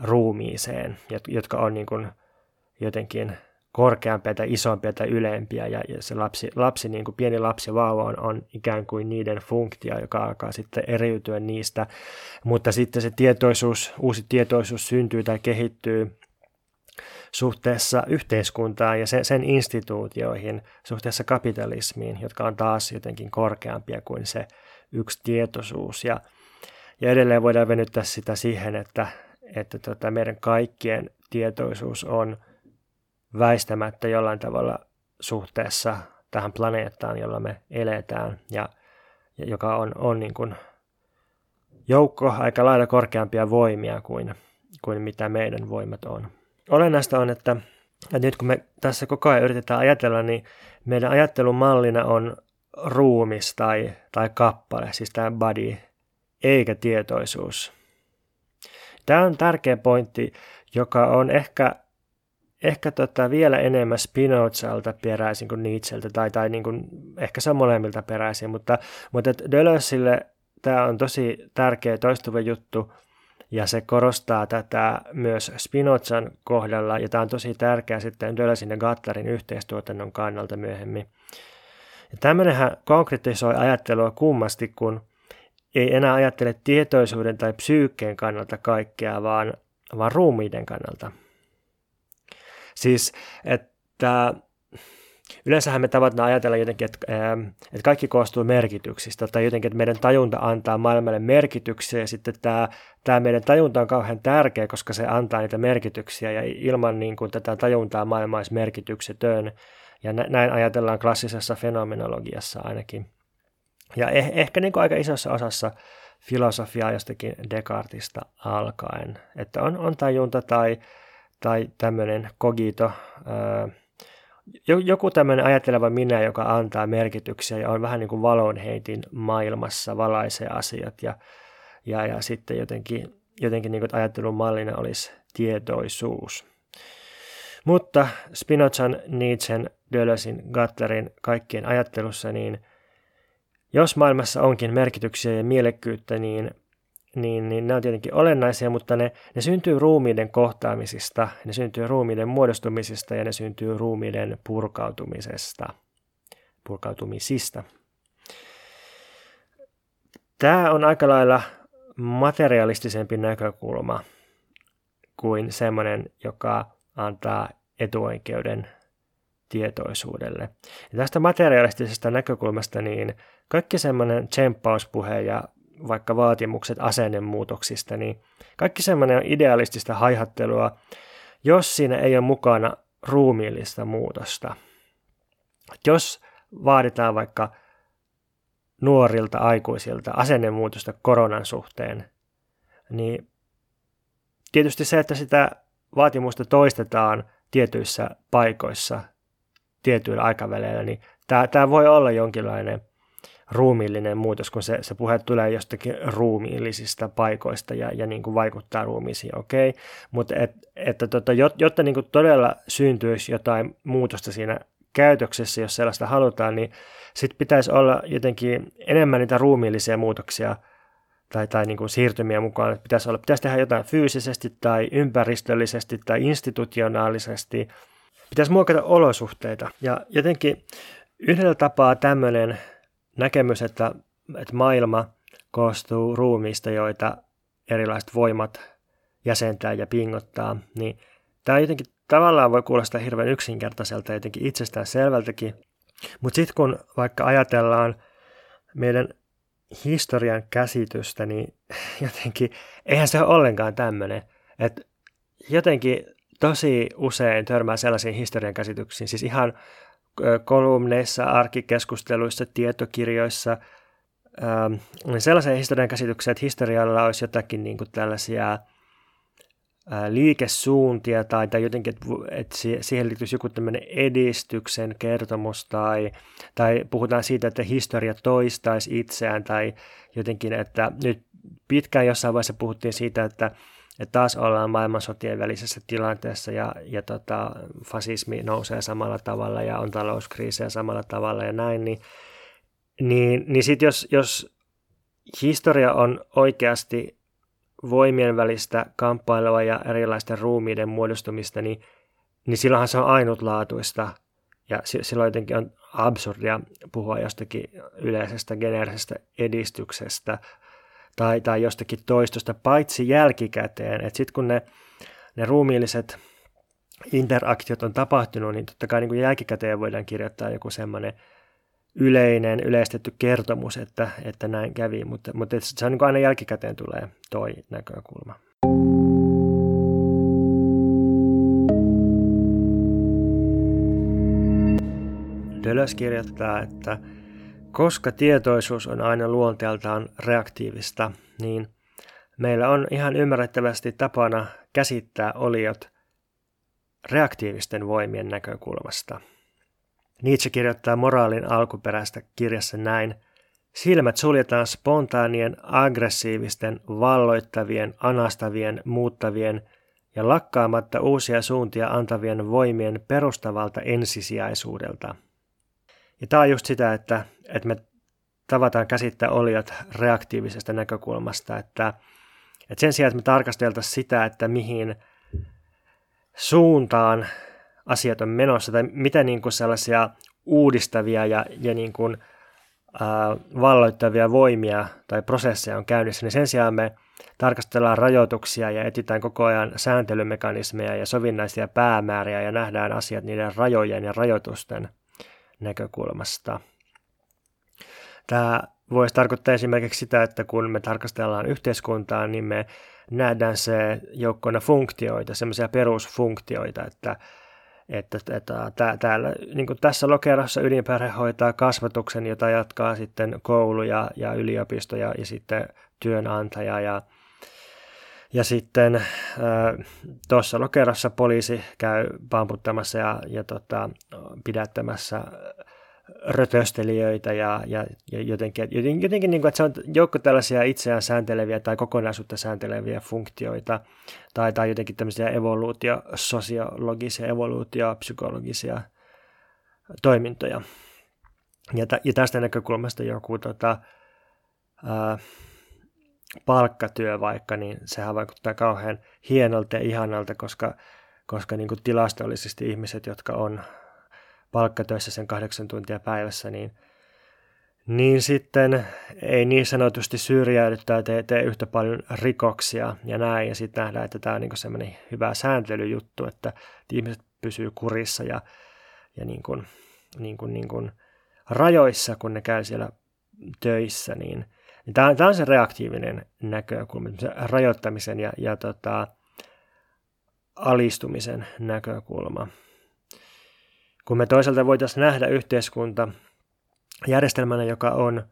ruumiiseen, jotka on niin kuin jotenkin korkeampia tai isompia tai ylempiä ja, se lapsi, lapsi niin kuin pieni lapsi vauva on, on ikään kuin niiden funktio, joka alkaa sitten eriytyä niistä, mutta sitten se tietoisuus, uusi tietoisuus syntyy tai kehittyy suhteessa yhteiskuntaan ja sen, sen instituutioihin, suhteessa kapitalismiin, jotka on taas jotenkin korkeampia kuin se yksi tietoisuus. Ja, ja edelleen voidaan venyttää sitä siihen, että, että tota meidän kaikkien tietoisuus on väistämättä jollain tavalla suhteessa tähän planeettaan, jolla me eletään ja, ja joka on, on niin kuin joukko aika lailla korkeampia voimia kuin, kuin mitä meidän voimat on olennaista on, että, että nyt kun me tässä koko ajan yritetään ajatella, niin meidän ajattelun mallina on ruumis tai, tai kappale, siis tämä body, eikä tietoisuus. Tämä on tärkeä pointti, joka on ehkä, ehkä tota vielä enemmän Spinozalta peräisin kuin Nietzscheltä, tai, tai niin kuin, ehkä se on molemmilta peräisin, mutta, mutta Deleuzeille tämä on tosi tärkeä toistuva juttu, ja se korostaa tätä myös Spinozan kohdalla, ja tämä on tosi tärkeää sitten Döllesin ja Gattarin yhteistuotannon kannalta myöhemmin. Ja tämmöinenhän konkretisoi ajattelua kummasti, kun ei enää ajattele tietoisuuden tai psyykkeen kannalta kaikkea, vaan, vaan ruumiiden kannalta. Siis, että Yleensähän me tavataan ajatella jotenkin, että, että kaikki koostuu merkityksistä tai jotenkin, että meidän tajunta antaa maailmalle merkityksiä ja sitten tämä, tämä meidän tajunta on kauhean tärkeä, koska se antaa niitä merkityksiä ja ilman niin kuin tätä tajuntaa maailma olisi merkityksetön. Ja näin ajatellaan klassisessa fenomenologiassa ainakin. Ja eh, ehkä niin kuin aika isossa osassa filosofiaa jostakin Descartesista alkaen, että on, on tajunta tai, tai tämmöinen kogito, joku tämmöinen ajatteleva minä, joka antaa merkityksiä ja on vähän niin kuin valonheitin maailmassa, valaisee asiat ja, ja, ja sitten jotenkin, jotenkin niin kuin ajattelun mallina olisi tietoisuus. Mutta Spinozan, Nietzschen, Dölösin, Gatterin kaikkien ajattelussa, niin jos maailmassa onkin merkityksiä ja mielekkyyttä, niin niin, niin ne on tietenkin olennaisia, mutta ne, ne syntyy ruumiiden kohtaamisista, ne syntyy ruumiiden muodostumisesta ja ne syntyy ruumiiden purkautumisesta, purkautumisista. Tämä on aika lailla materialistisempi näkökulma kuin semmoinen, joka antaa etuoikeuden tietoisuudelle. Ja tästä materialistisesta näkökulmasta niin kaikki semmoinen tsemppauspuhe ja vaikka vaatimukset asennemuutoksista, niin kaikki semmoinen on idealistista haihattelua, jos siinä ei ole mukana ruumiillista muutosta. Jos vaaditaan vaikka nuorilta aikuisilta asennemuutosta koronan suhteen, niin tietysti se, että sitä vaatimusta toistetaan tietyissä paikoissa tietyillä aikaväleillä, niin tämä voi olla jonkinlainen ruumiillinen muutos, kun se, se puhe tulee jostakin ruumiillisista paikoista ja, ja niin kuin vaikuttaa ruumiisiin, okei. Okay. Mutta et, että tota, jotta niin kuin todella syntyisi jotain muutosta siinä käytöksessä, jos sellaista halutaan, niin sitten pitäisi olla jotenkin enemmän niitä ruumiillisia muutoksia tai, tai niin kuin siirtymiä mukaan. Että pitäisi, olla, pitäisi tehdä jotain fyysisesti tai ympäristöllisesti tai institutionaalisesti. Pitäisi muokata olosuhteita. Ja jotenkin yhdellä tapaa tämmöinen näkemys, että, että maailma koostuu ruumiista, joita erilaiset voimat jäsentää ja pingottaa, niin tämä jotenkin tavallaan voi kuulostaa hirveän yksinkertaiselta jotenkin itsestään selvältäkin, mutta sitten kun vaikka ajatellaan meidän historian käsitystä, niin jotenkin eihän se ole ollenkaan tämmöinen, että jotenkin tosi usein törmää sellaisiin historian käsityksiin, siis ihan kolumneissa, arkikeskusteluissa, tietokirjoissa ähm, sellaisen historian käsityksen, että historialla olisi jotakin niin kuin tällaisia liikesuuntia tai, tai jotenkin, että, että siihen liittyisi joku tämmöinen edistyksen kertomus tai, tai puhutaan siitä, että historia toistaisi itseään tai jotenkin, että nyt pitkään jossain vaiheessa puhuttiin siitä, että että taas ollaan maailmansotien välisessä tilanteessa ja, ja tota, fasismi nousee samalla tavalla ja on talouskriisejä samalla tavalla ja näin, niin Niin, niin sitten jos, jos historia on oikeasti voimien välistä kamppailua ja erilaisten ruumiiden muodostumista, niin, niin silloinhan se on ainutlaatuista. Ja silloin jotenkin on absurdia puhua jostakin yleisestä geneerisestä edistyksestä tai, tai jostakin toistosta, paitsi jälkikäteen. Sitten kun ne, ne ruumiilliset interaktiot on tapahtunut, niin totta kai niin kuin jälkikäteen voidaan kirjoittaa joku semmoinen yleinen, yleistetty kertomus, että, että näin kävi, mutta, mutta se on niin kuin aina jälkikäteen tulee toi näkökulma. Deleuze kirjoittaa, että koska tietoisuus on aina luonteeltaan reaktiivista, niin meillä on ihan ymmärrettävästi tapana käsittää oliot reaktiivisten voimien näkökulmasta. Nietzsche kirjoittaa moraalin alkuperäistä kirjassa näin. Silmät suljetaan spontaanien, aggressiivisten, valloittavien, anastavien, muuttavien ja lakkaamatta uusia suuntia antavien voimien perustavalta ensisijaisuudelta – ja tämä on just sitä, että, että me tavataan käsittää olijat reaktiivisesta näkökulmasta, että, että sen sijaan, että me tarkasteltaisiin sitä, että mihin suuntaan asiat on menossa, tai mitä niin kuin sellaisia uudistavia ja, ja niin kuin, ää, valloittavia voimia tai prosesseja on käynnissä, niin sen sijaan me tarkastellaan rajoituksia ja etsitään koko ajan sääntelymekanismeja ja sovinnaisia päämääriä ja nähdään asiat niiden rajojen ja rajoitusten näkökulmasta. Tämä voisi tarkoittaa esimerkiksi sitä, että kun me tarkastellaan yhteiskuntaa, niin me nähdään se joukkona funktioita, semmoisia perusfunktioita, että, että, että täällä, niin kuin tässä lokerossa ydinperhe hoitaa kasvatuksen, jota jatkaa sitten koulu ja, ja yliopisto ja, ja sitten työnantaja ja, ja sitten tuossa lokerossa poliisi käy pamputtamassa ja, ja tota, pidättämässä rötöstelijöitä ja, ja, ja jotenkin, jotenkin, jotenkin niin kuin, että se on joukko tällaisia itseään säänteleviä tai kokonaisuutta säänteleviä funktioita tai, tai jotenkin tämmöisiä evoluutiososiologisia, evoluutiopsykologisia toimintoja. Ja, ja tästä näkökulmasta joku tota, ää, palkkatyö vaikka, niin sehän vaikuttaa kauhean hienolta ja ihanalta, koska, koska niin kuin tilastollisesti ihmiset, jotka on palkkatöissä sen kahdeksan tuntia päivässä, niin, niin sitten ei niin sanotusti syrjäydy tai tee, tee yhtä paljon rikoksia ja näin. Ja sitten nähdään, että tämä on niin semmoinen hyvä sääntelyjuttu, että ihmiset pysyy kurissa ja, ja niin kuin, niin kuin, niin kuin rajoissa, kun ne käy siellä töissä, niin tämä, tämä on se reaktiivinen näkökulma, se rajoittamisen ja, ja tota, alistumisen näkökulma. Kun me toisaalta voitaisiin nähdä yhteiskunta järjestelmänä, joka on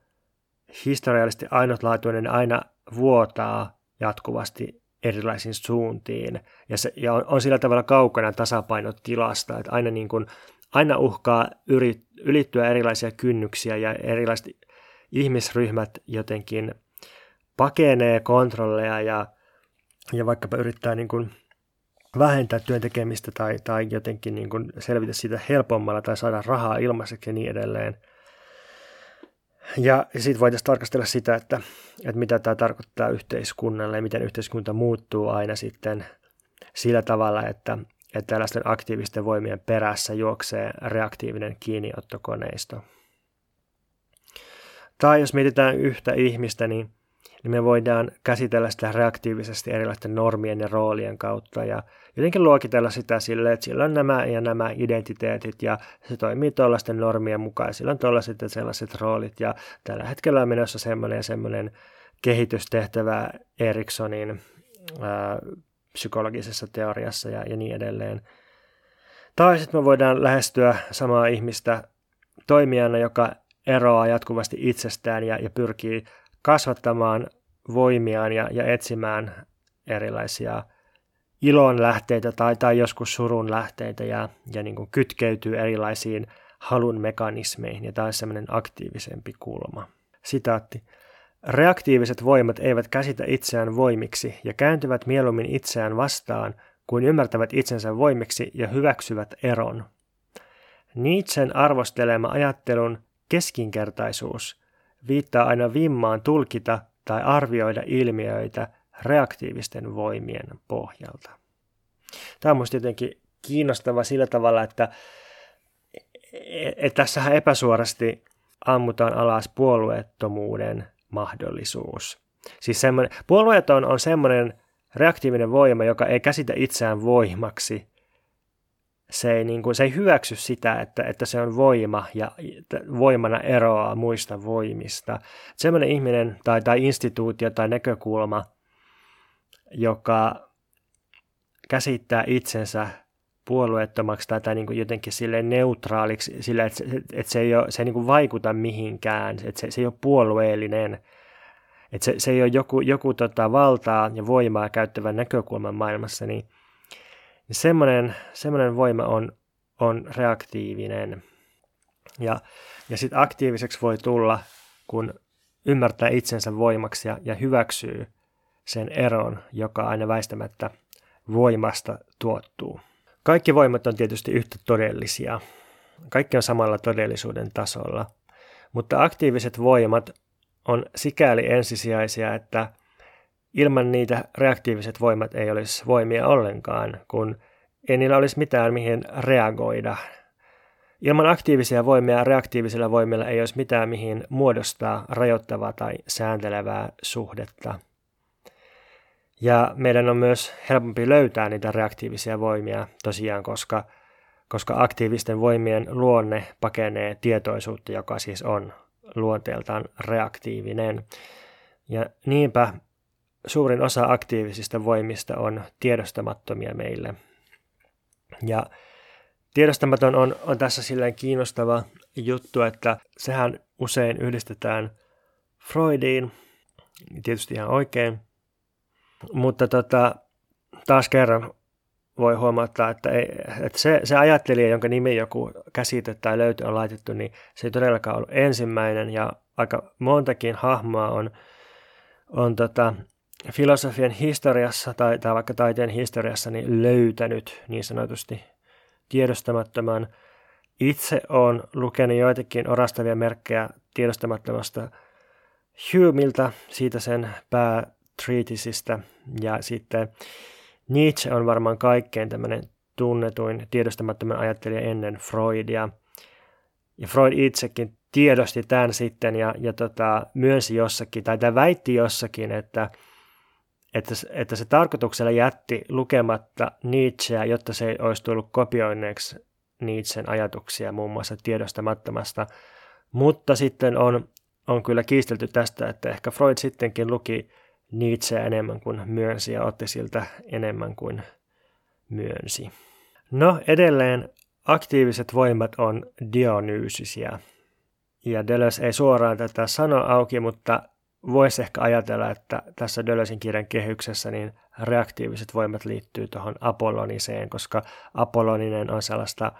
historiallisesti ainutlaatuinen, aina vuotaa jatkuvasti erilaisiin suuntiin. Ja, se, ja on, on sillä tavalla kaukana tasapainotilasta, että aina, niin kuin, aina uhkaa yrit, ylittyä erilaisia kynnyksiä ja erilaiset ihmisryhmät jotenkin pakenee kontrolleja ja, ja vaikkapa yrittää niin kuin vähentää työn tekemistä tai, tai jotenkin niin kuin selvitä siitä helpommalla tai saada rahaa ilmaiseksi ja niin edelleen. Ja sitten voitaisiin tarkastella sitä, että, että mitä tämä tarkoittaa yhteiskunnalle ja miten yhteiskunta muuttuu aina sitten sillä tavalla, että, että tällaisten aktiivisten voimien perässä juoksee reaktiivinen kiinniottokoneisto. Tai jos mietitään yhtä ihmistä, niin, niin me voidaan käsitellä sitä reaktiivisesti erilaisten normien ja roolien kautta ja jotenkin luokitella sitä silleen, että sillä on nämä ja nämä identiteetit ja se toimii tuollaisten normien mukaan. Sillä on tuollaiset ja sellaiset roolit ja tällä hetkellä on menossa semmoinen ja semmoinen kehitystehtävä Erikssonin ää, psykologisessa teoriassa ja, ja niin edelleen. Tai sitten me voidaan lähestyä samaa ihmistä toimijana, joka eroaa jatkuvasti itsestään ja, ja pyrkii kasvattamaan voimiaan ja, ja etsimään erilaisia ilon lähteitä tai, tai joskus surun lähteitä ja, ja niin kuin kytkeytyy erilaisiin halun mekanismeihin ja tämä on semmoinen aktiivisempi kulma. Sitaatti. Reaktiiviset voimat eivät käsitä itseään voimiksi ja kääntyvät mieluummin itseään vastaan kuin ymmärtävät itsensä voimiksi ja hyväksyvät eron. Nietzschen arvostelema ajattelun keskinkertaisuus viittaa aina vimmaan tulkita tai arvioida ilmiöitä reaktiivisten voimien pohjalta. Tämä on minusta jotenkin kiinnostava sillä tavalla, että, että tässähän epäsuorasti ammutaan alas puolueettomuuden mahdollisuus. Siis semmoinen, puolueeton on semmoinen reaktiivinen voima, joka ei käsitä itseään voimaksi. Se ei, niin kuin, se ei hyväksy sitä, että, että se on voima ja voimana eroaa muista voimista. Semmoinen ihminen tai, tai instituutio tai näkökulma, joka käsittää itsensä puolueettomaksi tai, tai niin kuin jotenkin sille neutraaliksi, sillä että, että se ei, ole, se ei niin kuin vaikuta mihinkään, että se, se ei ole puolueellinen, että se, se ei ole joku, joku tota valtaa ja voimaa käyttävän näkökulman maailmassa, niin, niin semmoinen, semmoinen voima on, on reaktiivinen. Ja, ja sitten aktiiviseksi voi tulla, kun ymmärtää itsensä voimaksi ja, ja hyväksyy sen eron, joka aina väistämättä voimasta tuottuu. Kaikki voimat on tietysti yhtä todellisia. Kaikki on samalla todellisuuden tasolla. Mutta aktiiviset voimat on sikäli ensisijaisia, että ilman niitä reaktiiviset voimat ei olisi voimia ollenkaan, kun ei niillä olisi mitään mihin reagoida. Ilman aktiivisia voimia reaktiivisilla voimilla ei olisi mitään mihin muodostaa rajoittavaa tai sääntelevää suhdetta – ja meidän on myös helpompi löytää niitä reaktiivisia voimia tosiaan, koska, koska aktiivisten voimien luonne pakenee tietoisuutta, joka siis on luonteeltaan reaktiivinen. Ja niinpä suurin osa aktiivisista voimista on tiedostamattomia meille. Ja tiedostamaton on, on tässä silleen kiinnostava juttu, että sehän usein yhdistetään Freudiin, tietysti ihan oikein, mutta tota, taas kerran voi huomata, että, ei, että se, se ajattelija, jonka nimi joku käsite tai löytö on laitettu, niin se ei todellakaan ollut ensimmäinen ja aika montakin hahmoa on, on tota, filosofian historiassa tai, tai vaikka taiteen historiassa niin löytänyt niin sanotusti tiedostamattoman. Itse olen lukenut joitakin orastavia merkkejä tiedostamattomasta Humeilta, siitä sen pää Treatisista. Ja sitten Nietzsche on varmaan kaikkein tämmöinen tunnetuin tiedostamattoman ajattelija ennen Freudia. Ja Freud itsekin tiedosti tämän sitten ja, ja tota, myönsi jossakin, tai tämä väitti jossakin, että, että, että se tarkoituksella jätti lukematta Nietzscheä, jotta se olisi tullut kopioinneeksi Nietzschen ajatuksia muun muassa tiedostamattomasta. Mutta sitten on, on kyllä kiistelty tästä, että ehkä Freud sittenkin luki Nietzscheä enemmän kuin myönsi ja otti siltä enemmän kuin myönsi. No edelleen aktiiviset voimat on dionyysisiä. Ja Deleuze ei suoraan tätä sano auki, mutta voisi ehkä ajatella, että tässä Deleuzein kirjan kehyksessä niin reaktiiviset voimat liittyy tuohon apolloniseen, koska apolloninen on sellaista,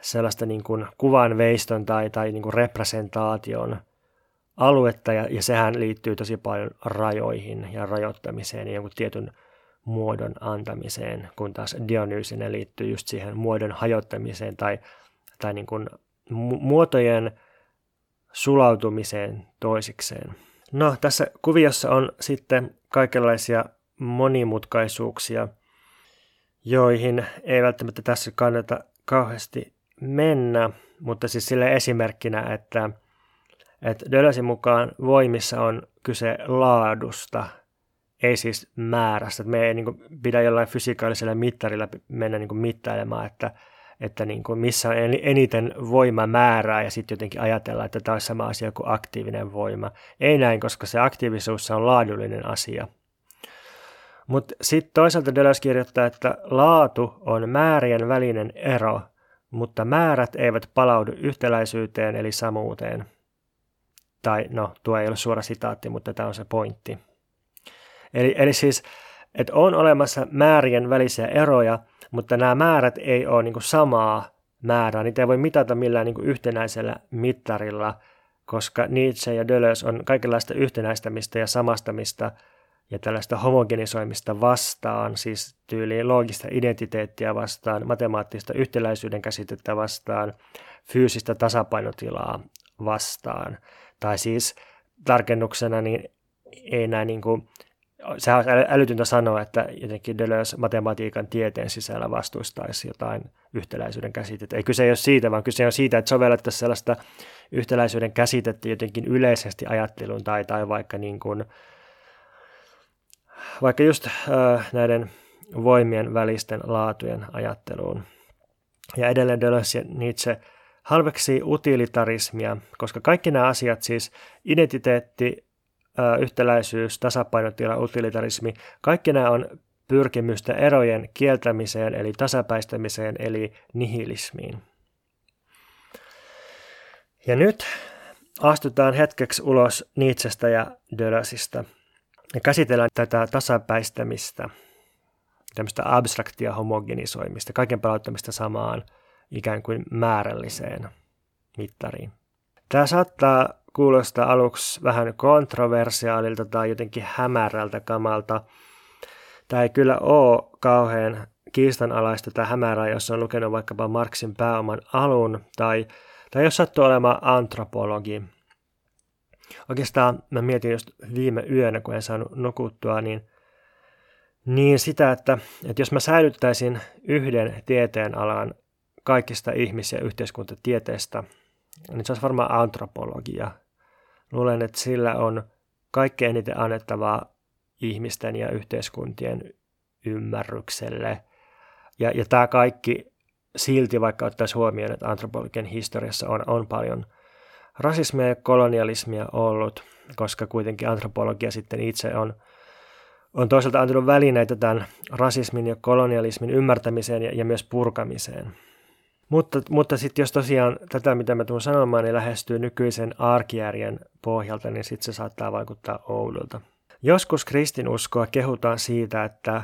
sellaista niin kuin kuvan veiston tai, tai niin kuin representaation – aluetta ja, ja sehän liittyy tosi paljon rajoihin ja rajoittamiseen ja jonkun tietyn muodon antamiseen, kun taas Dionyysinen liittyy just siihen muodon hajottamiseen tai, tai niin kuin muotojen sulautumiseen toisikseen. No, tässä kuviossa on sitten kaikenlaisia monimutkaisuuksia, joihin ei välttämättä tässä kannata kauheasti mennä, mutta siis sille esimerkkinä, että että Dölösin mukaan voimissa on kyse laadusta, ei siis määrästä. Me ei niin kuin, pidä jollain fysikaalisella mittarilla mennä niin kuin, mittailemaan, että, että niin kuin, missä on eniten voimamäärää ja sitten jotenkin ajatella, että tämä on sama asia kuin aktiivinen voima. Ei näin, koska se aktiivisuus on laadullinen asia. Mutta sitten toisaalta Deleuze kirjoittaa, että laatu on määrien välinen ero, mutta määrät eivät palaudu yhtäläisyyteen eli samuuteen – tai no, tuo ei ole suora sitaatti, mutta tämä on se pointti. Eli, eli siis, että on olemassa määrien välisiä eroja, mutta nämä määrät ei ole niin samaa määrää. Niitä ei voi mitata millään niin yhtenäisellä mittarilla, koska Nietzsche ja Deleuze on kaikenlaista yhtenäistämistä ja samastamista ja tällaista homogenisoimista vastaan, siis tyyliin loogista identiteettiä vastaan, matemaattista yhtäläisyyden käsitettä vastaan, fyysistä tasapainotilaa vastaan. Tai siis tarkennuksena, niin ei näin niin kuin, sehän on älytyntä sanoa, että jotenkin Deleuze matematiikan tieteen sisällä vastustaisi jotain yhtäläisyyden käsitettä. Ei kyse ei ole siitä, vaan kyse on siitä, että sovellettaisiin sellaista yhtäläisyyden käsitettä jotenkin yleisesti ajatteluun tai, tai vaikka, niin kuin, vaikka just äh, näiden voimien välisten laatujen ajatteluun. Ja edelleen Deleuze ja Nietzsche halveksi utilitarismia, koska kaikki nämä asiat, siis identiteetti, yhtäläisyys, tasapainotila, utilitarismi, kaikki nämä on pyrkimystä erojen kieltämiseen, eli tasapäistämiseen, eli nihilismiin. Ja nyt astutaan hetkeksi ulos Nietzschestä ja Dölösistä ja käsitellään tätä tasapäistämistä, tämmöistä abstraktia homogenisoimista, kaiken palauttamista samaan ikään kuin määrälliseen mittariin. Tämä saattaa kuulostaa aluksi vähän kontroversiaalilta tai jotenkin hämärältä kamalta. Tämä ei kyllä ole kauhean kiistanalaista tai hämärää, jos on lukenut vaikkapa Marksin pääoman alun tai, tai jos sattuu olemaan antropologi. Oikeastaan mä mietin just viime yönä, kun en saanut nukuttua, niin, niin sitä, että, että jos mä säilyttäisin yhden tieteen alan kaikista ihmis- ja yhteiskuntatieteistä, niin se olisi varmaan antropologia. Luulen, että sillä on kaikkein eniten annettavaa ihmisten ja yhteiskuntien ymmärrykselle. Ja, ja tämä kaikki silti, vaikka ottaisi huomioon, että antropologian historiassa on, on paljon rasismia ja kolonialismia ollut, koska kuitenkin antropologia sitten itse on, on toisaalta antanut välineitä tämän rasismin ja kolonialismin ymmärtämiseen ja, ja myös purkamiseen. Mutta, mutta sitten jos tosiaan tätä, mitä mä tuun sanomaan, niin lähestyy nykyisen arkijärjen pohjalta, niin sitten se saattaa vaikuttaa oudolta. Joskus kristinuskoa kehutaan siitä, että,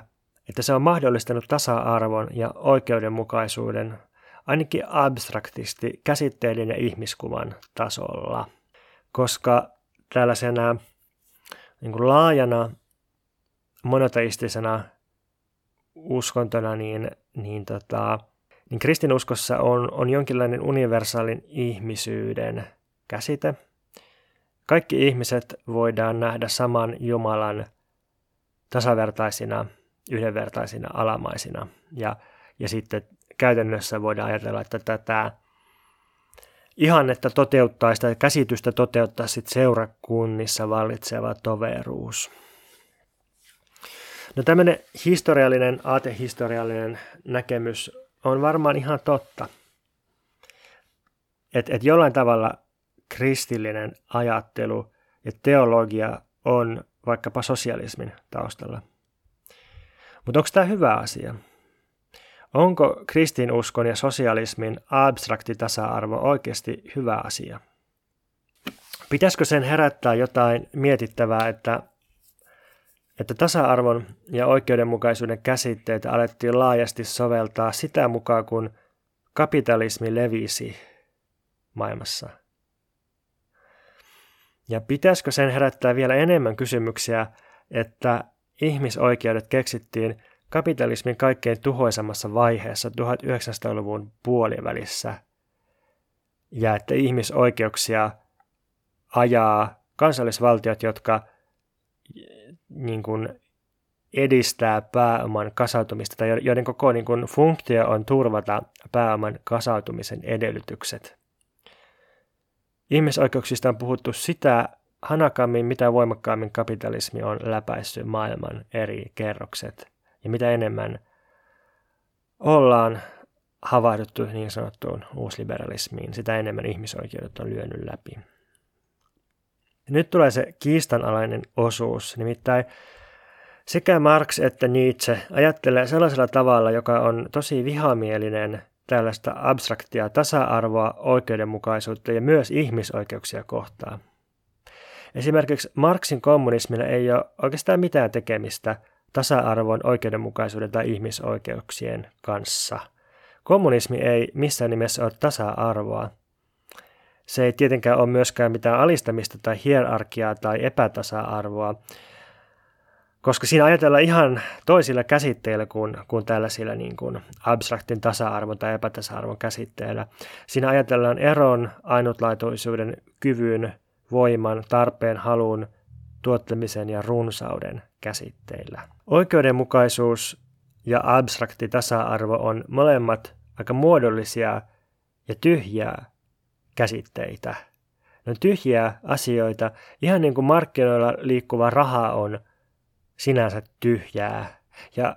että se on mahdollistanut tasa-arvon ja oikeudenmukaisuuden ainakin abstraktisti käsitteiden ja ihmiskuvan tasolla, koska tällaisena niin kuin laajana monoteistisena uskontona, niin, niin tota, niin kristinuskossa on, on jonkinlainen universaalin ihmisyyden käsite. Kaikki ihmiset voidaan nähdä saman Jumalan tasavertaisina, yhdenvertaisina, alamaisina. Ja, ja sitten käytännössä voidaan ajatella, että tätä ihannetta toteuttaa, sitä käsitystä toteuttaa sitten seurakunnissa vallitseva toveruus. No tämmöinen historiallinen, aatehistoriallinen näkemys on varmaan ihan totta. Että et jollain tavalla kristillinen ajattelu ja teologia on vaikkapa sosialismin taustalla. Mutta onko tämä hyvä asia? Onko kristinuskon ja sosialismin abstrakti tasa-arvo oikeasti hyvä asia? Pitäisikö sen herättää jotain mietittävää, että että tasa-arvon ja oikeudenmukaisuuden käsitteitä alettiin laajasti soveltaa sitä mukaan, kun kapitalismi levisi maailmassa. Ja pitäisikö sen herättää vielä enemmän kysymyksiä, että ihmisoikeudet keksittiin kapitalismin kaikkein tuhoisemmassa vaiheessa 1900-luvun puolivälissä, ja että ihmisoikeuksia ajaa kansallisvaltiot, jotka niin kuin edistää pääoman kasautumista tai joiden koko niin kuin funktio on turvata pääoman kasautumisen edellytykset. Ihmisoikeuksista on puhuttu sitä hanakammin, mitä voimakkaammin kapitalismi on läpäissyt maailman eri kerrokset ja mitä enemmän ollaan havahduttu niin sanottuun uusliberalismiin, sitä enemmän ihmisoikeudet on lyönyt läpi. Nyt tulee se kiistanalainen osuus, nimittäin sekä Marx että Nietzsche ajattelee sellaisella tavalla, joka on tosi vihamielinen tällaista abstraktia tasa-arvoa, oikeudenmukaisuutta ja myös ihmisoikeuksia kohtaan. Esimerkiksi Marxin kommunismilla ei ole oikeastaan mitään tekemistä tasa-arvon, oikeudenmukaisuuden tai ihmisoikeuksien kanssa. Kommunismi ei missään nimessä ole tasa-arvoa, se ei tietenkään ole myöskään mitään alistamista tai hierarkiaa tai epätasa-arvoa, koska siinä ajatellaan ihan toisilla käsitteillä kuin, kuin tällaisilla niin kuin abstraktin tasa-arvon tai epätasa-arvon käsitteillä. Siinä ajatellaan eron, ainutlaatuisuuden, kyvyn, voiman, tarpeen, halun, tuottamisen ja runsauden käsitteillä. Oikeudenmukaisuus ja abstrakti tasa-arvo on molemmat aika muodollisia ja tyhjiä käsitteitä. Ne on tyhjiä asioita, ihan niin kuin markkinoilla liikkuva raha on sinänsä tyhjää. Ja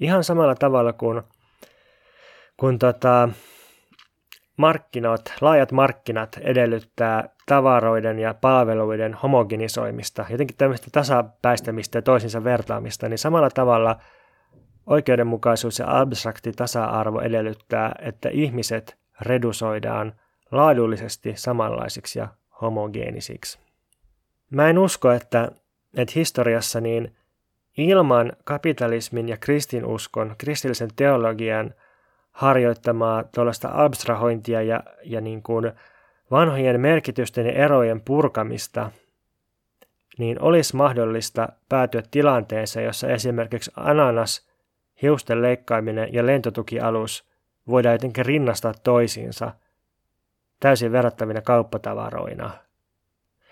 ihan samalla tavalla kuin, kun tota, markkinat, laajat markkinat edellyttää tavaroiden ja palveluiden homogenisoimista, jotenkin tämmöistä tasapäistämistä ja toisinsa vertaamista, niin samalla tavalla oikeudenmukaisuus ja abstrakti tasa-arvo edellyttää, että ihmiset redusoidaan laadullisesti samanlaisiksi ja homogeenisiksi. Mä en usko, että, että historiassa niin ilman kapitalismin ja kristinuskon, kristillisen teologian harjoittamaa tuollaista abstrahointia ja, ja niin kuin vanhojen merkitysten ja erojen purkamista, niin olisi mahdollista päätyä tilanteeseen, jossa esimerkiksi ananas, hiusten leikkaaminen ja lentotukialus voidaan jotenkin rinnastaa toisiinsa täysin verrattavina kauppatavaroina.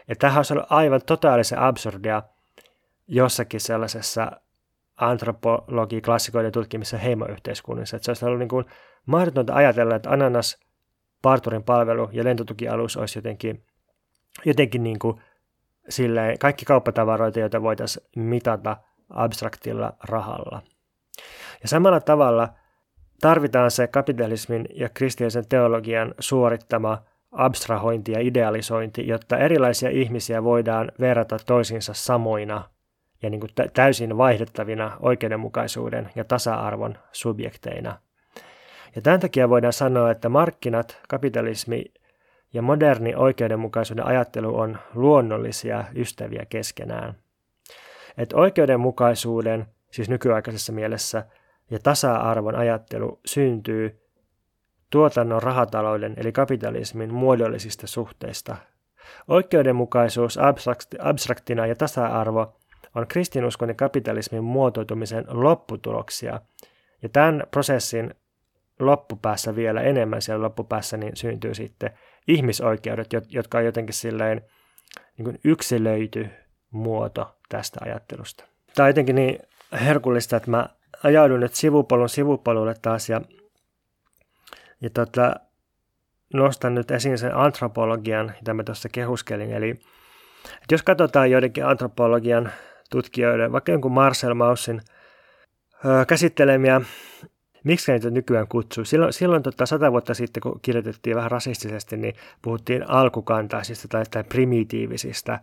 Ja tähän olisi ollut aivan totaalisen absurdia jossakin sellaisessa antropologi-klassikoiden tutkimissa heimoyhteiskunnissa. Että se olisi ollut niin kuin mahdotonta ajatella, että ananas, parturin palvelu ja lentotukialus olisi jotenkin, jotenkin niin kuin silleen, kaikki kauppatavaroita, joita voitaisiin mitata abstraktilla rahalla. Ja samalla tavalla tarvitaan se kapitalismin ja kristillisen teologian suorittama abstrahointi ja idealisointi, jotta erilaisia ihmisiä voidaan verrata toisiinsa samoina ja niin kuin täysin vaihdettavina oikeudenmukaisuuden ja tasa-arvon subjekteina. Ja tämän takia voidaan sanoa, että markkinat, kapitalismi ja moderni oikeudenmukaisuuden ajattelu on luonnollisia ystäviä keskenään. Että oikeudenmukaisuuden, siis nykyaikaisessa mielessä, ja tasa-arvon ajattelu syntyy tuotannon rahatalouden eli kapitalismin muodollisista suhteista. Oikeudenmukaisuus abstraktina ja tasa-arvo on kristinuskon ja kapitalismin muotoutumisen lopputuloksia. Ja tämän prosessin loppupäässä vielä enemmän siellä loppupäässä niin syntyy sitten ihmisoikeudet, jotka on jotenkin silleen niin kuin yksilöity muoto tästä ajattelusta. Tämä on jotenkin niin herkullista, että mä ajaudun nyt sivupolun sivupolulle taas ja, ja tota, nostan nyt esiin sen antropologian, mitä mä tuossa kehuskelin. Eli että jos katsotaan joidenkin antropologian tutkijoiden, vaikka jonkun Marcel Maussin käsittelemiä, miksi niitä nykyään kutsuu? Silloin, silloin tota, sata vuotta sitten, kun kirjoitettiin vähän rasistisesti, niin puhuttiin alkukantaisista tai, tai primitiivisistä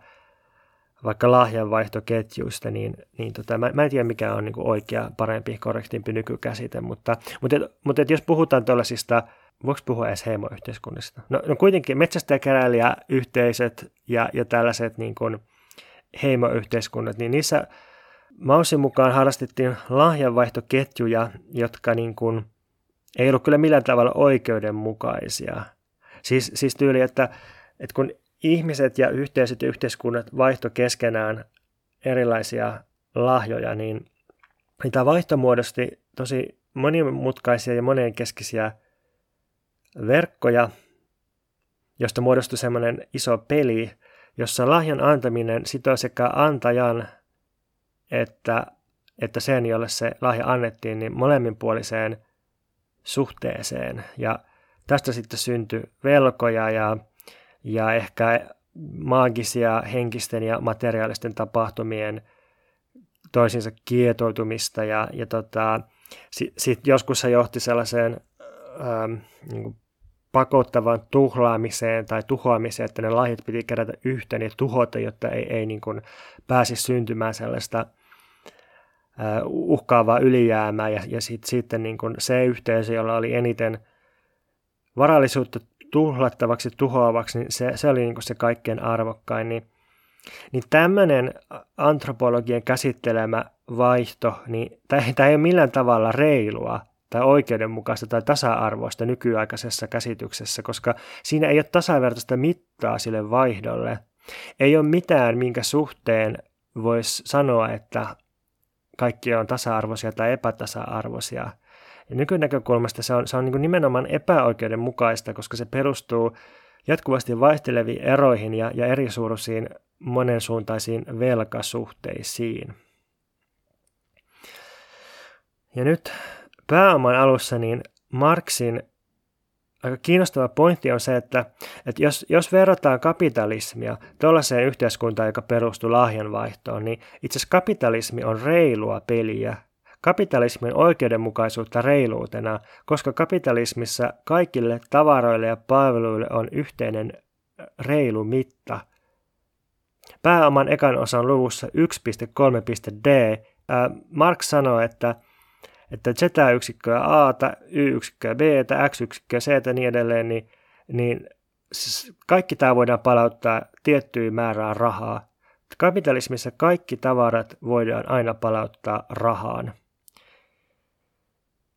vaikka lahjanvaihtoketjuista, niin, niin tota, mä, mä en tiedä mikä on niin kuin oikea, parempi, korrektimpi nykykäsite, mutta, mutta, et, mutta et jos puhutaan tällaisista, voiko puhua edes heimoyhteiskunnista? No, no kuitenkin metsästäjäkeräilijäyhteisöt ja, ja tällaiset niin kuin heimoyhteiskunnat, niin niissä Mausin mukaan harrastettiin lahjanvaihtoketjuja, jotka niin kuin, ei ollut kyllä millään tavalla oikeudenmukaisia. Siis, siis tyyli, että, että kun ihmiset ja yhteisöt ja yhteiskunnat vaihto keskenään erilaisia lahjoja, niin, niin tämä vaihto muodosti tosi monimutkaisia ja monenkeskisiä verkkoja, josta muodostui semmoinen iso peli, jossa lahjan antaminen sitoo sekä antajan että, että sen, jolle se lahja annettiin, niin molemminpuoliseen suhteeseen. Ja tästä sitten syntyi velkoja ja ja ehkä maagisia henkisten ja materiaalisten tapahtumien toisinsa kietoutumista ja, ja tota, sit joskus se johti sellaiseen ähm, niin kuin pakottavan tuhlaamiseen tai tuhoamiseen, että ne lahjat piti kerätä yhteen ja tuhota, jotta ei, ei niin kuin pääsisi syntymään sellaista äh, uhkaavaa ylijäämää. Ja, ja sit, sitten niin kuin se yhteisö, jolla oli eniten varallisuutta tuhlattavaksi, tuhoavaksi, niin se, se oli niin kuin se kaikkein arvokkain. Niin, niin tämmöinen antropologian käsittelemä vaihto, niin tämä ei ole millään tavalla reilua tai oikeudenmukaista tai tasa-arvoista nykyaikaisessa käsityksessä, koska siinä ei ole tasavertaista mittaa sille vaihdolle. Ei ole mitään, minkä suhteen voisi sanoa, että, kaikki on tasa-arvoisia tai epätasa-arvoisia. Ja nykynäkökulmasta se on, se on niin nimenomaan epäoikeudenmukaista, koska se perustuu jatkuvasti vaihteleviin eroihin ja, ja erisuuruisiin monensuuntaisiin velkasuhteisiin. Ja nyt pääoman alussa niin Marksin aika kiinnostava pointti on se, että, että jos, jos verrataan kapitalismia tuollaiseen yhteiskuntaan, joka perustuu lahjanvaihtoon, niin itse asiassa kapitalismi on reilua peliä. Kapitalismin oikeudenmukaisuutta reiluutena, koska kapitalismissa kaikille tavaroille ja palveluille on yhteinen reilu mitta. Pääoman ekan osan luvussa 1.3.d Marx sanoo, että että Z-yksikköä A, Y-yksikköä B, X-yksikköä C ja niin edelleen, niin, niin kaikki tämä voidaan palauttaa tiettyyn määrään rahaa. Kapitalismissa kaikki tavarat voidaan aina palauttaa rahaan.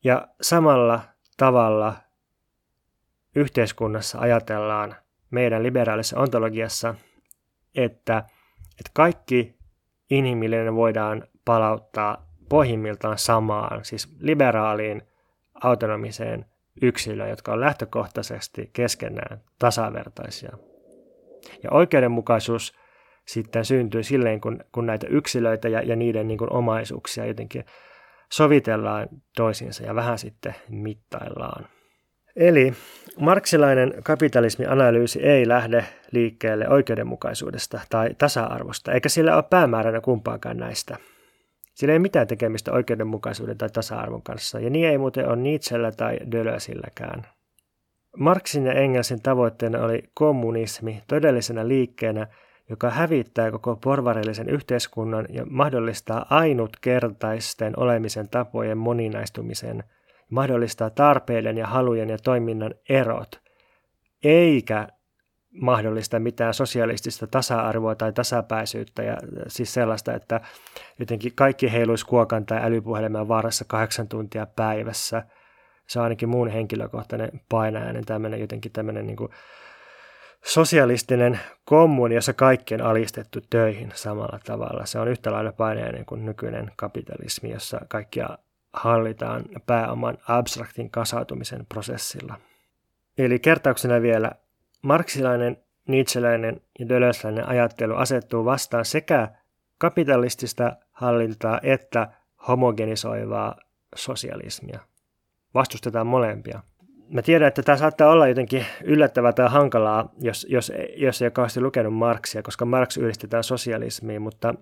Ja samalla tavalla yhteiskunnassa ajatellaan meidän liberaalisessa ontologiassa, että, että kaikki inhimillinen voidaan palauttaa pohjimmiltaan samaan, siis liberaaliin autonomiseen yksilöön, jotka on lähtökohtaisesti keskenään tasavertaisia. Ja oikeudenmukaisuus sitten syntyy silleen, kun, kun näitä yksilöitä ja, ja niiden niin kuin omaisuuksia jotenkin sovitellaan toisiinsa ja vähän sitten mittaillaan. Eli marksilainen kapitalismianalyysi ei lähde liikkeelle oikeudenmukaisuudesta tai tasa-arvosta, eikä sillä ole päämääränä kumpaakaan näistä – sillä ei mitään tekemistä oikeudenmukaisuuden tai tasa-arvon kanssa, ja niin ei muuten ole Nietzschellä tai Dölösilläkään. Marksin ja Engelsin tavoitteena oli kommunismi todellisena liikkeenä, joka hävittää koko porvarillisen yhteiskunnan ja mahdollistaa ainutkertaisten olemisen tapojen moninaistumisen, mahdollistaa tarpeiden ja halujen ja toiminnan erot, eikä mahdollista mitään sosialistista tasa-arvoa tai tasapäisyyttä ja siis sellaista, että jotenkin kaikki heiluisi kuokan tai älypuhelimen varassa kahdeksan tuntia päivässä. Se on ainakin mun henkilökohtainen painajainen tämmöinen jotenkin tämmöinen niin kuin sosialistinen kommuni, jossa kaikki on alistettu töihin samalla tavalla. Se on yhtä lailla painajainen kuin nykyinen kapitalismi, jossa kaikkia hallitaan pääoman abstraktin kasautumisen prosessilla. Eli kertauksena vielä Marksilainen, Nietzscheläinen ja Dölösläinen ajattelu asettuu vastaan sekä kapitalistista hallintaa että homogenisoivaa sosialismia. Vastustetaan molempia. Mä tiedän, että tämä saattaa olla jotenkin yllättävää tai hankalaa, jos, jos, jos ei ole kauheasti lukenut Marksia, koska Marx yhdistetään sosialismiin, mutta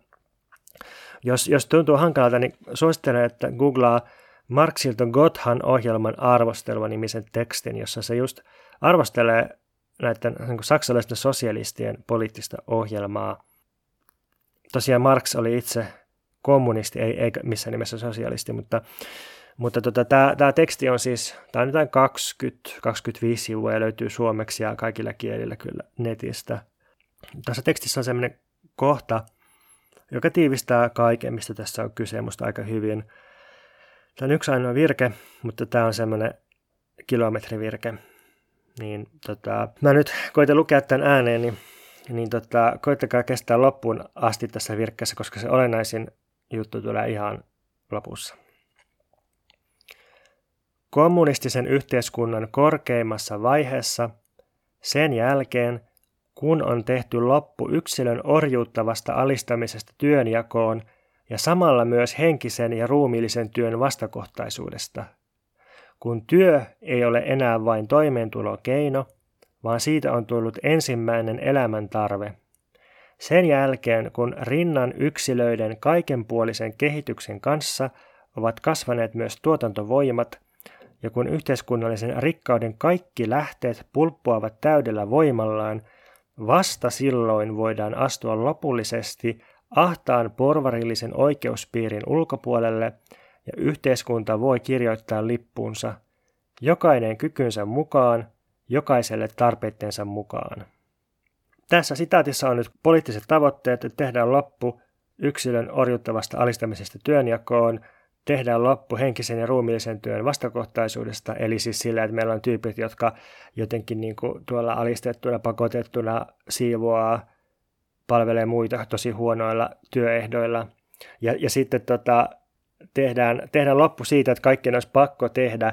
jos, jos tuntuu hankalalta, niin suosittelen, että googlaa Marxilta Gothan ohjelman arvostelua nimisen tekstin, jossa se just arvostelee näiden niin saksalaisten sosialistien poliittista ohjelmaa. Tosiaan Marx oli itse kommunisti, ei, ei missään nimessä sosialisti, mutta, mutta tota, tämä, teksti on siis, tämä on jotain 20-25 sivua ja löytyy suomeksi ja kaikilla kielillä kyllä netistä. Tässä tekstissä on sellainen kohta, joka tiivistää kaiken, mistä tässä on kyse musta aika hyvin. Tämä on yksi ainoa virke, mutta tämä on semmoinen kilometrivirke niin tota, mä nyt koitan lukea tämän ääneen, niin, niin tota, koittakaa kestää loppuun asti tässä virkkeessä, koska se olennaisin juttu tulee ihan lopussa. Kommunistisen yhteiskunnan korkeimmassa vaiheessa, sen jälkeen, kun on tehty loppu yksilön orjuuttavasta alistamisesta työnjakoon ja samalla myös henkisen ja ruumiillisen työn vastakohtaisuudesta – kun työ ei ole enää vain toimeentulokeino, vaan siitä on tullut ensimmäinen elämäntarve. Sen jälkeen, kun rinnan yksilöiden kaikenpuolisen kehityksen kanssa ovat kasvaneet myös tuotantovoimat, ja kun yhteiskunnallisen rikkauden kaikki lähteet pulppuavat täydellä voimallaan, vasta silloin voidaan astua lopullisesti ahtaan porvarillisen oikeuspiirin ulkopuolelle – ja yhteiskunta voi kirjoittaa lippuunsa jokainen kykynsä mukaan, jokaiselle tarpeittensa mukaan. Tässä sitaatissa on nyt poliittiset tavoitteet, että tehdään loppu yksilön orjuttavasta alistamisesta työnjakoon, tehdään loppu henkisen ja ruumiillisen työn vastakohtaisuudesta, eli siis sillä, että meillä on tyypit, jotka jotenkin niin kuin tuolla alistettuna, pakotettuna siivoaa, palvelee muita tosi huonoilla työehdoilla. Ja, ja sitten tota, tehdään, tehdään loppu siitä, että kaikkien olisi pakko tehdä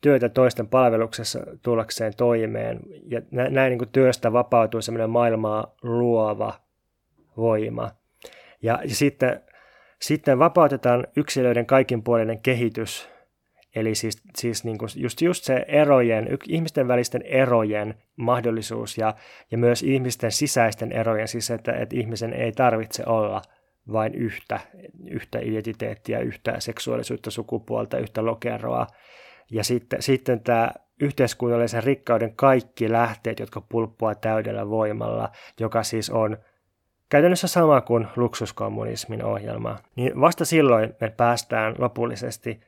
työtä toisten palveluksessa tullakseen toimeen. Ja näin niin kuin työstä vapautuu semmoinen maailmaa luova voima. Ja, ja sitten, sitten vapautetaan yksilöiden kaikinpuolinen kehitys, eli siis, siis niin kuin just, just se erojen, ihmisten välisten erojen mahdollisuus ja, ja myös ihmisten sisäisten erojen, siis että, että ihmisen ei tarvitse olla vain yhtä, yhtä identiteettiä, yhtä seksuaalisuutta, sukupuolta, yhtä lokeroa. Ja sitten, sitten tämä yhteiskunnallisen rikkauden kaikki lähteet, jotka pulppua täydellä voimalla, joka siis on käytännössä sama kuin luksuskommunismin ohjelma, niin vasta silloin me päästään lopullisesti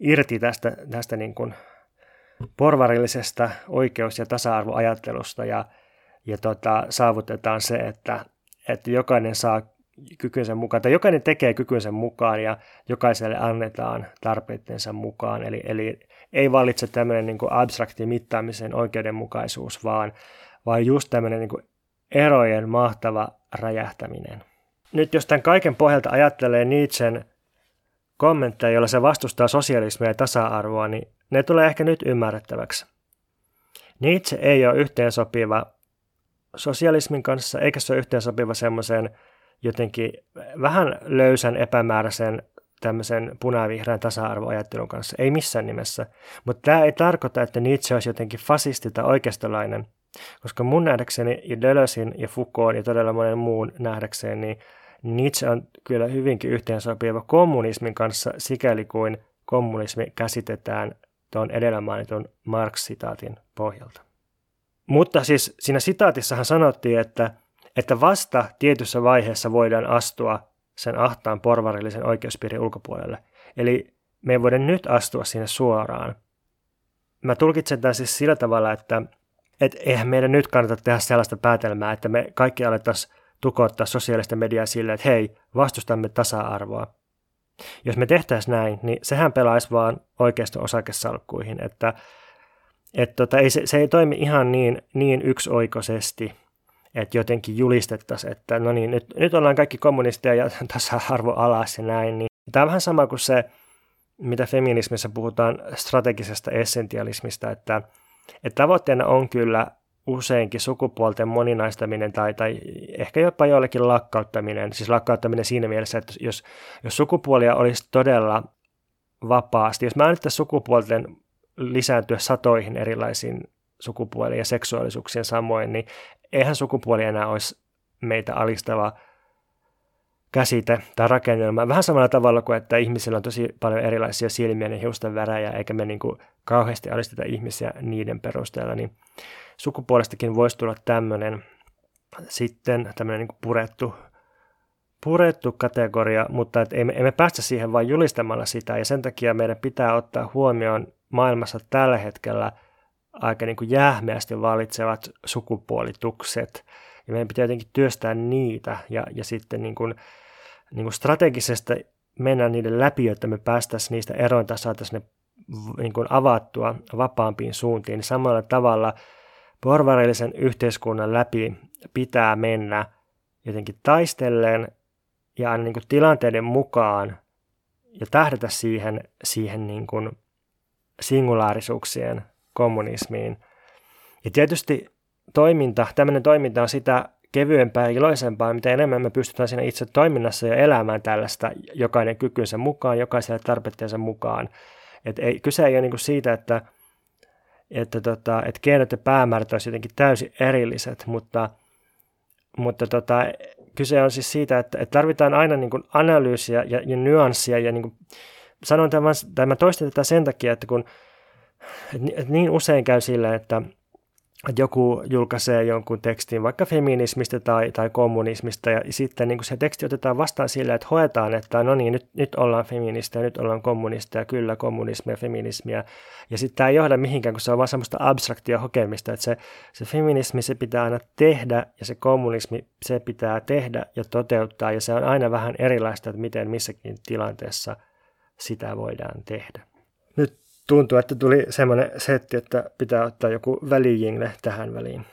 irti tästä, tästä niin kuin porvarillisesta oikeus- ja tasa-arvoajattelusta ja, ja tota, saavutetaan se, että, että jokainen saa kykynsä mukaan, tai jokainen tekee kykynsä mukaan ja jokaiselle annetaan tarpeittensa mukaan. Eli, eli ei valitse tämmöinen niin kuin abstrakti mittaamisen oikeudenmukaisuus, vaan, vaan just tämmöinen niin kuin erojen mahtava räjähtäminen. Nyt jos tämän kaiken pohjalta ajattelee Nietzschen kommentteja, joilla se vastustaa sosialismia ja tasa-arvoa, niin ne tulee ehkä nyt ymmärrettäväksi. Nietzsche ei ole yhteensopiva sosialismin kanssa, eikä se ole yhteensopiva semmoiseen jotenkin vähän löysän epämääräisen tämmöisen punavihreän tasa-arvoajattelun kanssa. Ei missään nimessä. Mutta tämä ei tarkoita, että Nietzsche olisi jotenkin fasisti tai oikeistolainen, koska mun nähdäkseni ja Deleuzein ja Foucault ja todella monen muun nähdäkseni, niin Nietzsche on kyllä hyvinkin yhteensopiva kommunismin kanssa sikäli kuin kommunismi käsitetään tuon edellä mainitun Marx-sitaatin pohjalta. Mutta siis siinä sitaatissahan sanottiin, että, että vasta tietyssä vaiheessa voidaan astua sen ahtaan porvarillisen oikeuspiirin ulkopuolelle. Eli me ei voida nyt astua sinne suoraan. Mä tulkitsen tämän siis sillä tavalla, että et eihän meidän nyt kannata tehdä sellaista päätelmää, että me kaikki alettaisiin tukottaa sosiaalista mediaa sille, että hei, vastustamme tasa-arvoa. Jos me tehtäisiin näin, niin sehän pelaisi vaan oikeastaan osakesalkkuihin, että et tota, ei, se, se ei toimi ihan niin, niin yksioikoisesti, että jotenkin julistettaisiin, että no niin, nyt, nyt ollaan kaikki kommunisteja ja tasa-arvo alas ja näin. Niin. Tämä on vähän sama kuin se, mitä feminismissä puhutaan strategisesta essentialismista, että, että tavoitteena on kyllä useinkin sukupuolten moninaistaminen tai, tai ehkä jopa joillekin lakkauttaminen. Siis lakkauttaminen siinä mielessä, että jos, jos sukupuolia olisi todella vapaasti, jos mä annettaisiin sukupuolten lisääntyä satoihin erilaisiin sukupuoliin ja seksuaalisuuksien samoin, niin eihän sukupuoli enää olisi meitä alistava käsite tai rakennelma. Vähän samalla tavalla kuin, että ihmisillä on tosi paljon erilaisia silmiä ja hiusten värejä, eikä me niin kuin kauheasti alisteta ihmisiä niiden perusteella, niin sukupuolestakin voisi tulla tämmöinen sitten tämmöinen niin purettu, purettu kategoria, mutta et emme, emme päästä siihen vain julistamalla sitä, ja sen takia meidän pitää ottaa huomioon maailmassa tällä hetkellä aika niin kuin jähmeästi valitsevat sukupuolitukset, ja meidän pitää jotenkin työstää niitä, ja, ja sitten niin kuin, niin kuin strategisesti mennä niiden läpi, jotta me päästäisiin niistä eroin tai saataisiin ne niin kuin avattua vapaampiin suuntiin, niin samalla tavalla – porvarillisen yhteiskunnan läpi pitää mennä jotenkin taistellen ja aina niin kuin tilanteiden mukaan ja tähdätä siihen, siihen niin kuin singulaarisuuksien kommunismiin. Ja tietysti toiminta, tämmöinen toiminta on sitä kevyempää ja iloisempaa, mitä enemmän me pystytään siinä itse toiminnassa ja elämään tällaista jokainen kykynsä mukaan, jokaiselle tarpeittensa mukaan. Et ei, kyse ei ole niin kuin siitä, että että, tota, että keinot ja päämäärät olisivat jotenkin täysin erilliset, mutta, mutta tota, kyse on siis siitä, että, että tarvitaan aina niin kuin analyysiä ja, ja nyanssia ja niin kuin, sanon tämän, tai mä toistan tätä sen takia, että kun että niin usein käy sillä, että että joku julkaisee jonkun tekstin vaikka feminismistä tai, tai kommunismista ja sitten niin se teksti otetaan vastaan sillä, että hoetaan, että no niin, nyt, nyt ollaan feministejä, nyt ollaan kommunisteja, kyllä kommunismia, feminismiä. Ja sitten tämä ei johda mihinkään, kun se on vaan semmoista abstraktia hokemista, että se, se feminismi se pitää aina tehdä ja se kommunismi se pitää tehdä ja toteuttaa ja se on aina vähän erilaista, että miten missäkin tilanteessa sitä voidaan tehdä. Tuntuu, että tuli semmoinen setti, että pitää ottaa joku välijingle tähän väliin.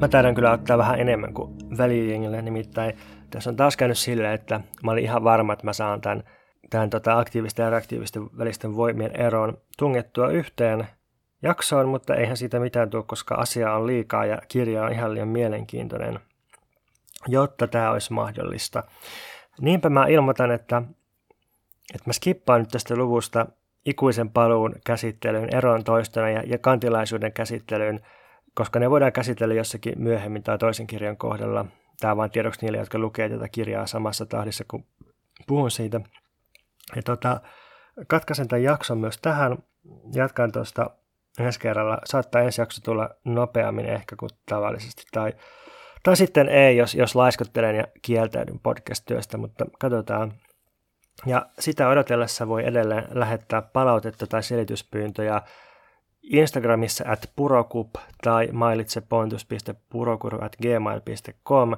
Mä taidan kyllä ottaa vähän enemmän kuin välijengille, nimittäin tässä on taas käynyt silleen, että mä olin ihan varma, että mä saan tämän, tämän tota aktiivisten ja reaktiivisten välisten voimien eroon tungettua yhteen jaksoon, mutta eihän siitä mitään tule, koska asia on liikaa ja kirja on ihan liian mielenkiintoinen, jotta tämä olisi mahdollista. Niinpä mä ilmoitan, että, että mä skippaan nyt tästä luvusta ikuisen paluun käsittelyyn, eron toistona ja, ja kantilaisuuden käsittelyyn, koska ne voidaan käsitellä jossakin myöhemmin tai toisen kirjan kohdalla. Tämä vain tiedoksi niille, jotka lukee tätä kirjaa samassa tahdissa, kun puhun siitä. Ja tota, katkaisen tämän jakson myös tähän. Jatkan tuosta ensi kerralla. Saattaa ensi jakso tulla nopeammin ehkä kuin tavallisesti. Tai, tai sitten ei, jos, jos laiskottelen ja kieltäydyn podcast-työstä, mutta katsotaan. Ja sitä odotellessa voi edelleen lähettää palautetta tai selityspyyntöjä Instagramissa at purokup tai at gmail.com.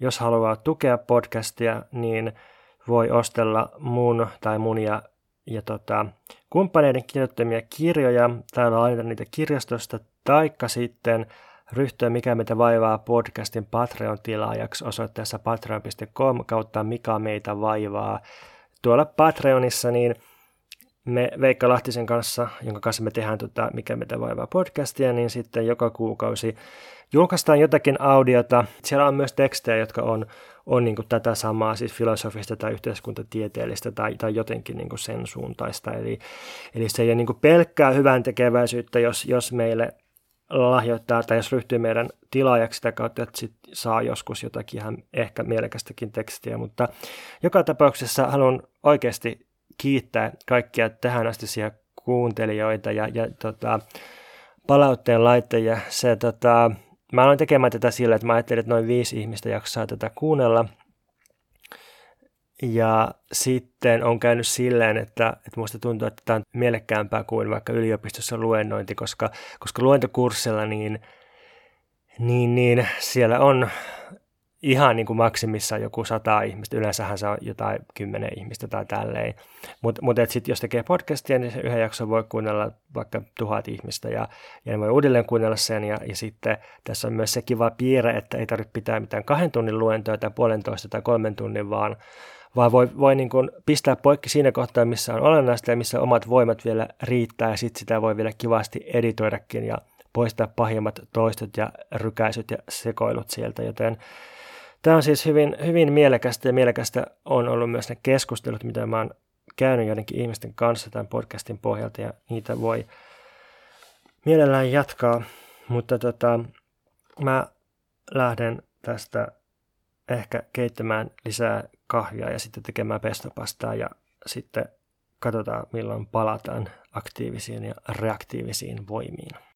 Jos haluaa tukea podcastia, niin voi ostella mun tai mun ja, ja tota, kumppaneiden kirjoittamia kirjoja tai lainata niitä kirjastosta, taikka sitten ryhtyä Mikä meitä vaivaa podcastin Patreon-tilaajaksi osoitteessa patreon.com kautta Mikä meitä vaivaa. Tuolla Patreonissa niin – me Veikka Lahtisen kanssa, jonka kanssa me tehdään tota, Mikä meitä vaivaa podcastia, niin sitten joka kuukausi julkaistaan jotakin audiota. Siellä on myös tekstejä, jotka on, on niin tätä samaa, siis filosofista tai yhteiskuntatieteellistä tai, tai jotenkin niin sen suuntaista. Eli, eli se ei ole niin pelkkää hyvän tekeväisyyttä, jos, jos meille lahjoittaa tai jos ryhtyy meidän tilaajaksi sitä kautta, että sit saa joskus jotakin ihan ehkä mielekästäkin tekstiä, mutta joka tapauksessa haluan oikeasti kiittää kaikkia tähän asti kuuntelijoita ja, ja tota, palautteen laittajia. Se, tota, mä aloin tekemään tätä sillä, että mä ajattelin, että noin viisi ihmistä jaksaa tätä kuunnella. Ja sitten on käynyt silleen, että, että musta tuntuu, että tämä on mielekkäämpää kuin vaikka yliopistossa luennointi, koska, koska luentokurssilla niin, niin, niin siellä on ihan niin kuin maksimissa joku sata ihmistä, yleensähän se on jotain kymmenen ihmistä tai tälleen. Mutta mut, sitten jos tekee podcastia, niin se yhden jakson voi kuunnella vaikka tuhat ihmistä ja, ja ne voi uudelleen kuunnella sen. Ja, ja sitten tässä on myös se kiva piirre, että ei tarvitse pitää mitään kahden tunnin luentoa tai puolentoista tai kolmen tunnin, vaan, vaan voi, voi niin kuin pistää poikki siinä kohtaa, missä on olennaista ja missä omat voimat vielä riittää. Ja sitten sitä voi vielä kivasti editoidakin ja poistaa pahimmat toistot ja rykäisyt ja sekoilut sieltä, joten Tämä on siis hyvin, hyvin mielekästä ja mielekästä on ollut myös ne keskustelut, mitä mä oon käynyt joidenkin ihmisten kanssa tämän podcastin pohjalta ja niitä voi mielellään jatkaa, mutta tota, mä lähden tästä ehkä keittämään lisää kahvia ja sitten tekemään pestopastaa ja sitten katsotaan milloin palataan aktiivisiin ja reaktiivisiin voimiin.